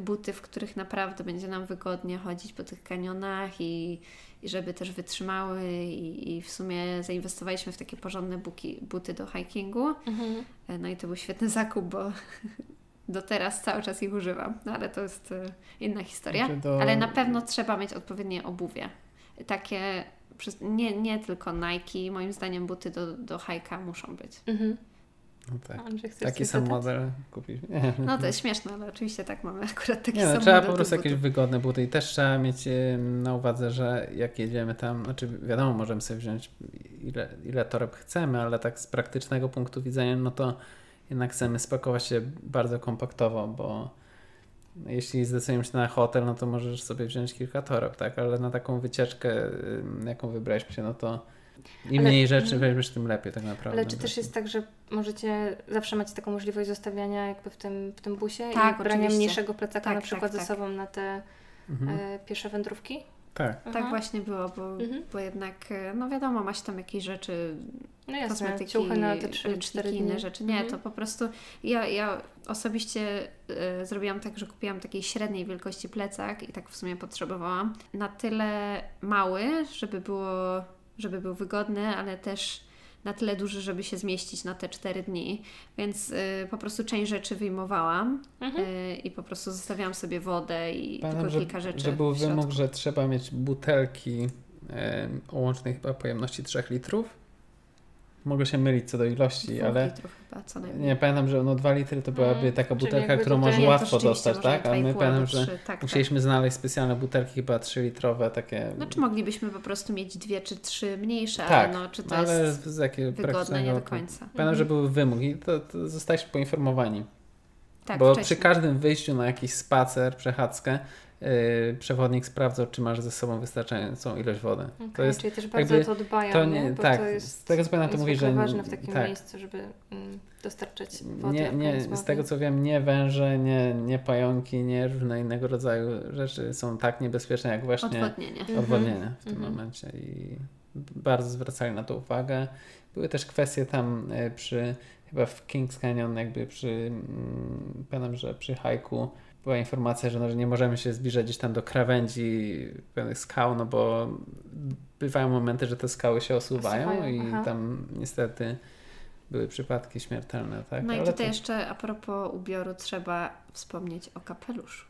buty, w których naprawdę będzie nam wygodnie chodzić po tych kanionach i, i żeby też wytrzymały i, i w sumie zainwestowaliśmy w takie porządne buki, buty do hikingu. Mhm. E, No i to był świetny zakup, bo do teraz cały czas ich używam, no ale to jest e, inna historia. Znaczy do- Ale na pewno trzeba mieć odpowiednie obuwie. Takie, nie, nie tylko Nike, moim zdaniem buty do, do hajka muszą być. Mhm. No tak. Taki sam model kupić. Nie, No to jest śmieszne, ale oczywiście tak mamy akurat taki Nie, no, sam trzeba model po prostu jakieś wygodne buty i też trzeba mieć e, na uwadze, że jak jedziemy tam, znaczy wiadomo, możemy sobie wziąć ile, ile toreb chcemy, ale tak z praktycznego punktu widzenia, no to jednak chcemy spakować się bardzo kompaktowo, bo jeśli zdecydujemy się na hotel, no to możesz sobie wziąć kilka toreb, tak? Ale na taką wycieczkę, jaką wybraliśmy się, no to im Ale- mniej rzeczy mhm. weźmiesz, tym lepiej tak naprawdę. Ale czy też jest tak, że możecie, zawsze macie taką możliwość zostawiania jakby w tym, w tym busie Tak, i brania oczywiście. mniejszego plecaka Tak, na przykład tak, ze tak. sobą na te Mhm. e, pierwsze wędrówki? Tak. Tak Aha. właśnie było, bo, Mhm. bo jednak, e, no wiadomo, ma się tam jakieś rzeczy, No jasne, kosmetyki, ciuchy na te 3-4 ręczniki, dni. inne rzeczy. Nie, Mhm. to po prostu ja, ja osobiście e, zrobiłam tak, że kupiłam takiej średniej wielkości plecak i tak w sumie potrzebowałam. Na tyle mały, żeby było, żeby był wygodny, ale też na tyle duży, żeby się zmieścić na te cztery dni, więc y, po prostu część rzeczy wyjmowałam Mhm. y, i po prostu zostawiałam sobie wodę i Pamiętam, tylko że, kilka rzeczy że był wymóg, że trzeba mieć butelki o łącznej chyba pojemności 3 litrów. Mogę się mylić co do ilości, Dwóch ale litrów chyba co najmniej. nie pamiętam, że no 2 litry to byłaby Mm, taka butelka, którą to łatwo dostać, tak? i my pamiętam, że trzy, tak, musieliśmy znaleźć specjalne butelki, chyba 3 litrowe, takie. Znaczy moglibyśmy po prostu mieć dwie czy trzy mniejsze, tak, ale no, czy to ale jest z wygodne, nie do końca. Pamiętam, że był wymóg i to, to zostaliśmy poinformowani. Tak, Bo wcześniej. przy każdym wyjściu na jakiś spacer, przechadzkę, przewodnik sprawdzał, czy masz ze sobą wystarczającą ilość wody. Okej, To jest czyli też bardzo jakby o to dbają, to nie? Bo tak, to jest, z tego co pamiętam, to mówi, że ważne w takim tak. miejscu, żeby mm, dostarczać wodę Nie, nie, z tego co wiem, nie węże, nie, nie pająki, nie różne innego rodzaju rzeczy są tak niebezpieczne jak właśnie Odwodnienie. Mhm. odwodnienie w tym Mhm. momencie i bardzo zwracali na to uwagę. Były też kwestie tam e, przy, chyba w Kings Canyon, jakby przy, mm, pamiętam, że przy hajku była informacja, że, no, że nie możemy się zbliżać gdzieś tam do krawędzi pewnych skał, no bo bywają momenty, że te skały się osuwają, Osuwają, i aha. tam niestety były przypadki śmiertelne, tak? No i Ale tutaj to- jeszcze a propos ubioru trzeba wspomnieć o kapeluszu.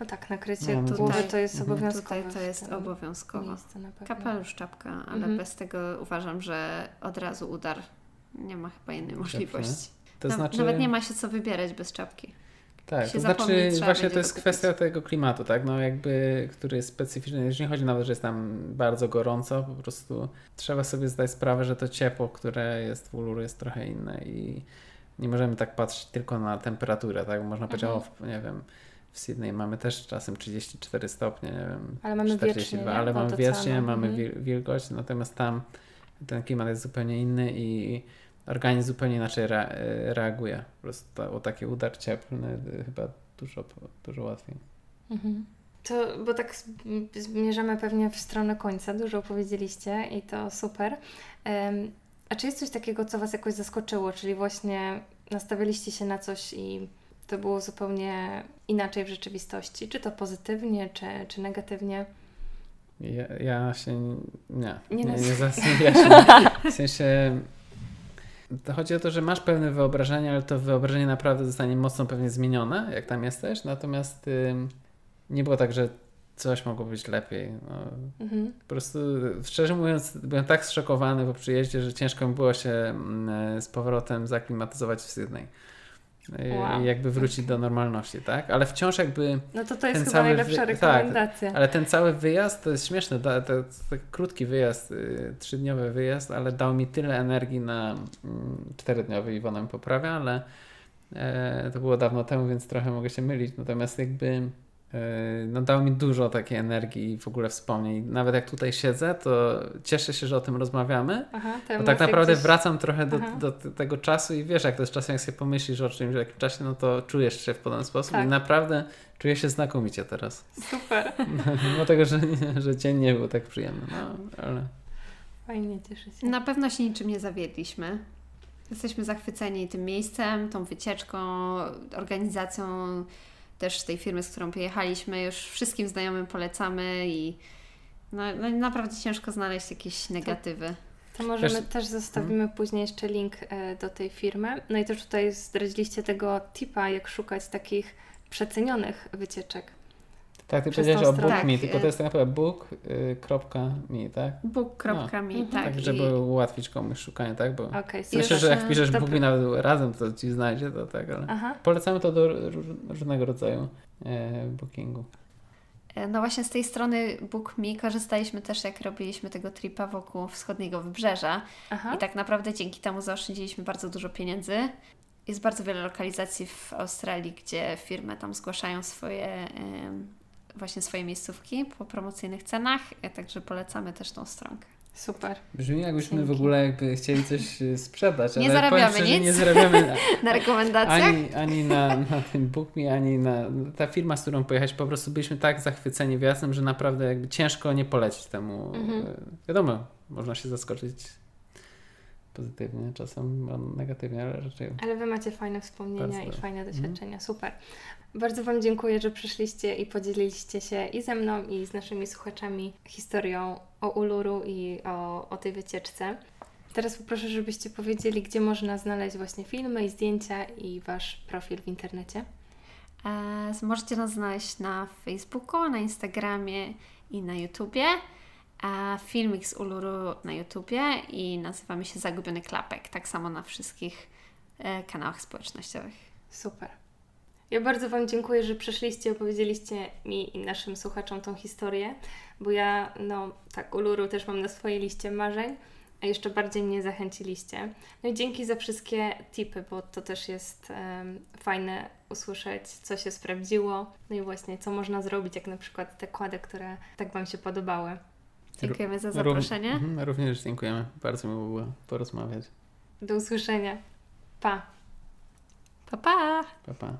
No tak, nakrycie No, głowy tutaj- to jest mhm. obowiązkowe. Tutaj to jest obowiązkowo. Kapelusz, czapka, ale Mhm. bez tego uważam, że od razu udar. Nie ma chyba innej możliwości. to Na- znaczy... Nawet nie ma się co wybierać bez czapki. Tak, to znaczy właśnie to jest kwestia tego klimatu, tak? No jakby, który jest specyficzny. Już nie chodzi nawet, że jest tam bardzo gorąco, po prostu trzeba sobie zdać sprawę, że to ciepło, które jest w Uluru jest trochę inne i nie możemy tak patrzeć tylko na temperaturę, tak? Można powiedzieć, Mhm. o, nie wiem, w Sydney mamy też czasem 34 stopnie, nie wiem, Ale mamy 42, wiecznie, nie? ale mamy Od wiecznie, mamy Mhm. wil- wilgoć, natomiast tam ten klimat jest zupełnie inny i organizm zupełnie inaczej rea- reaguje. Po prostu o taki udar cieplny y, chyba dużo, dużo łatwiej. Mhm. To, bo tak zmierzamy pewnie w stronę końca, dużo opowiedzieliście i to super. A czy jest coś takiego, co Was jakoś zaskoczyło, czyli właśnie nastawialiście się na coś i to było zupełnie inaczej w rzeczywistości? Czy to pozytywnie, czy, czy negatywnie? Ja, ja się nie, nie, Nie nie, *laughs* nie to chodzi o to, że masz pewne wyobrażenie, ale to wyobrażenie naprawdę zostanie mocno pewnie zmienione, jak tam jesteś, natomiast ym, nie było tak, że coś mogło być lepiej. No, Mhm. Po prostu, szczerze mówiąc, byłem tak zszokowany po przyjeździe, że ciężko mi było się mm, z powrotem zaklimatyzować w Sydney. Wow. jakby wrócić do normalności, tak? Ale wciąż jakby, No to to jest chyba najlepsza tak, rekomendacja. ale ten cały wyjazd to jest śmieszne, to, to, to krótki wyjazd, y, trzydniowy wyjazd, ale dał mi tyle energii na mm, czterodniowy, Iwona mi poprawia, ale e, to było dawno temu, więc trochę mogę się mylić, natomiast jakby no dał mi dużo takiej energii i w ogóle wspomnień. Nawet jak tutaj siedzę, to cieszę się, że o tym rozmawiamy, Aha, bo tak naprawdę gdzieś- wracam trochę do, do tego czasu i wiesz, jak to jest czasem, jak sobie pomyślisz o czymś w jakimś czasie, no to czujesz się w podobny sposób Tak. i naprawdę czuję się znakomicie teraz. Super. *laughs* Mimo tego, że, że dzień nie był tak przyjemny, no ale Fajnie, cieszę się. Na pewno się niczym nie zawiedliśmy. Jesteśmy zachwyceni tym miejscem, tą wycieczką, organizacją też tej firmy, z którą pojechaliśmy. Już wszystkim znajomym polecamy i no, no naprawdę ciężko znaleźć jakieś negatywy. To możemy Wiesz- też zostawimy później jeszcze link e, do tej firmy. No i też tutaj zdradziliście tego tipa, jak szukać takich przecenionych wycieczek. Tak, ty powiedziałeś o book.me, Tak, tylko y- to jest tak naprawdę book.me, tak? Book.me, No. tak. Tak, i- żeby ułatwić komuś szukanie, tak? Bo I super. myślę, że jak piszesz book.me nawet razem, to ci znajdzie, to tak, ale Aha, polecamy to do róż- różnego rodzaju e, bookingu. No właśnie z tej strony Book.me korzystaliśmy też, jak robiliśmy tego tripa wokół wschodniego wybrzeża. aha. I tak naprawdę dzięki temu zaoszczędziliśmy bardzo dużo pieniędzy. Jest bardzo wiele lokalizacji w Australii, gdzie firmy tam zgłaszają swoje właśnie swoje miejscówki po promocyjnych cenach, e, także polecamy też tą stronkę. Super. Brzmi jakbyśmy w Dzięki. ogóle jakby chcieli coś e, sprzedać, Nie ale zarabiamy nic. nie zarabiamy *laughs* Na rekomendacjach? ani, ani na, na tym BookMe, ani na ta firma, z którą pojechać, po prostu byliśmy tak zachwyceni wjazdem, że naprawdę jakby ciężko nie polecić temu. Mhm. E, Wiadomo, można się zaskoczyć pozytywnie, czasem negatywnie, ale raczej Ale Wy macie fajne wspomnienia Bardzo i fajne Mhm. doświadczenia. Super. Bardzo Wam dziękuję, że przyszliście i podzieliliście się i ze mną, i z naszymi słuchaczami historią o Uluru i o, o tej wycieczce. Teraz poproszę, żebyście powiedzieli, gdzie można znaleźć właśnie filmy i zdjęcia i Wasz profil w internecie. E, możecie nas znaleźć na Facebooku, na Instagramie i na YouTubie. A filmik z Uluru na YouTubie i nazywamy się Zagubiony Klapek. Tak samo na wszystkich e, kanałach społecznościowych. Super. Ja bardzo Wam dziękuję, że przyszliście opowiedzieliście mi i naszym słuchaczom tą historię, bo ja, no tak, Uluru też mam na swojej liście marzeń, a jeszcze bardziej mnie zachęciliście. No i dzięki za wszystkie tipy, bo to też jest um, fajne usłyszeć, co się sprawdziło, no i właśnie co można zrobić, jak na przykład te kłady, które tak Wam się podobały. Dziękujemy za zaproszenie. Mhm, również dziękujemy. Bardzo miło było porozmawiać. Do usłyszenia. Pa. Pa, pa. Pa, pa.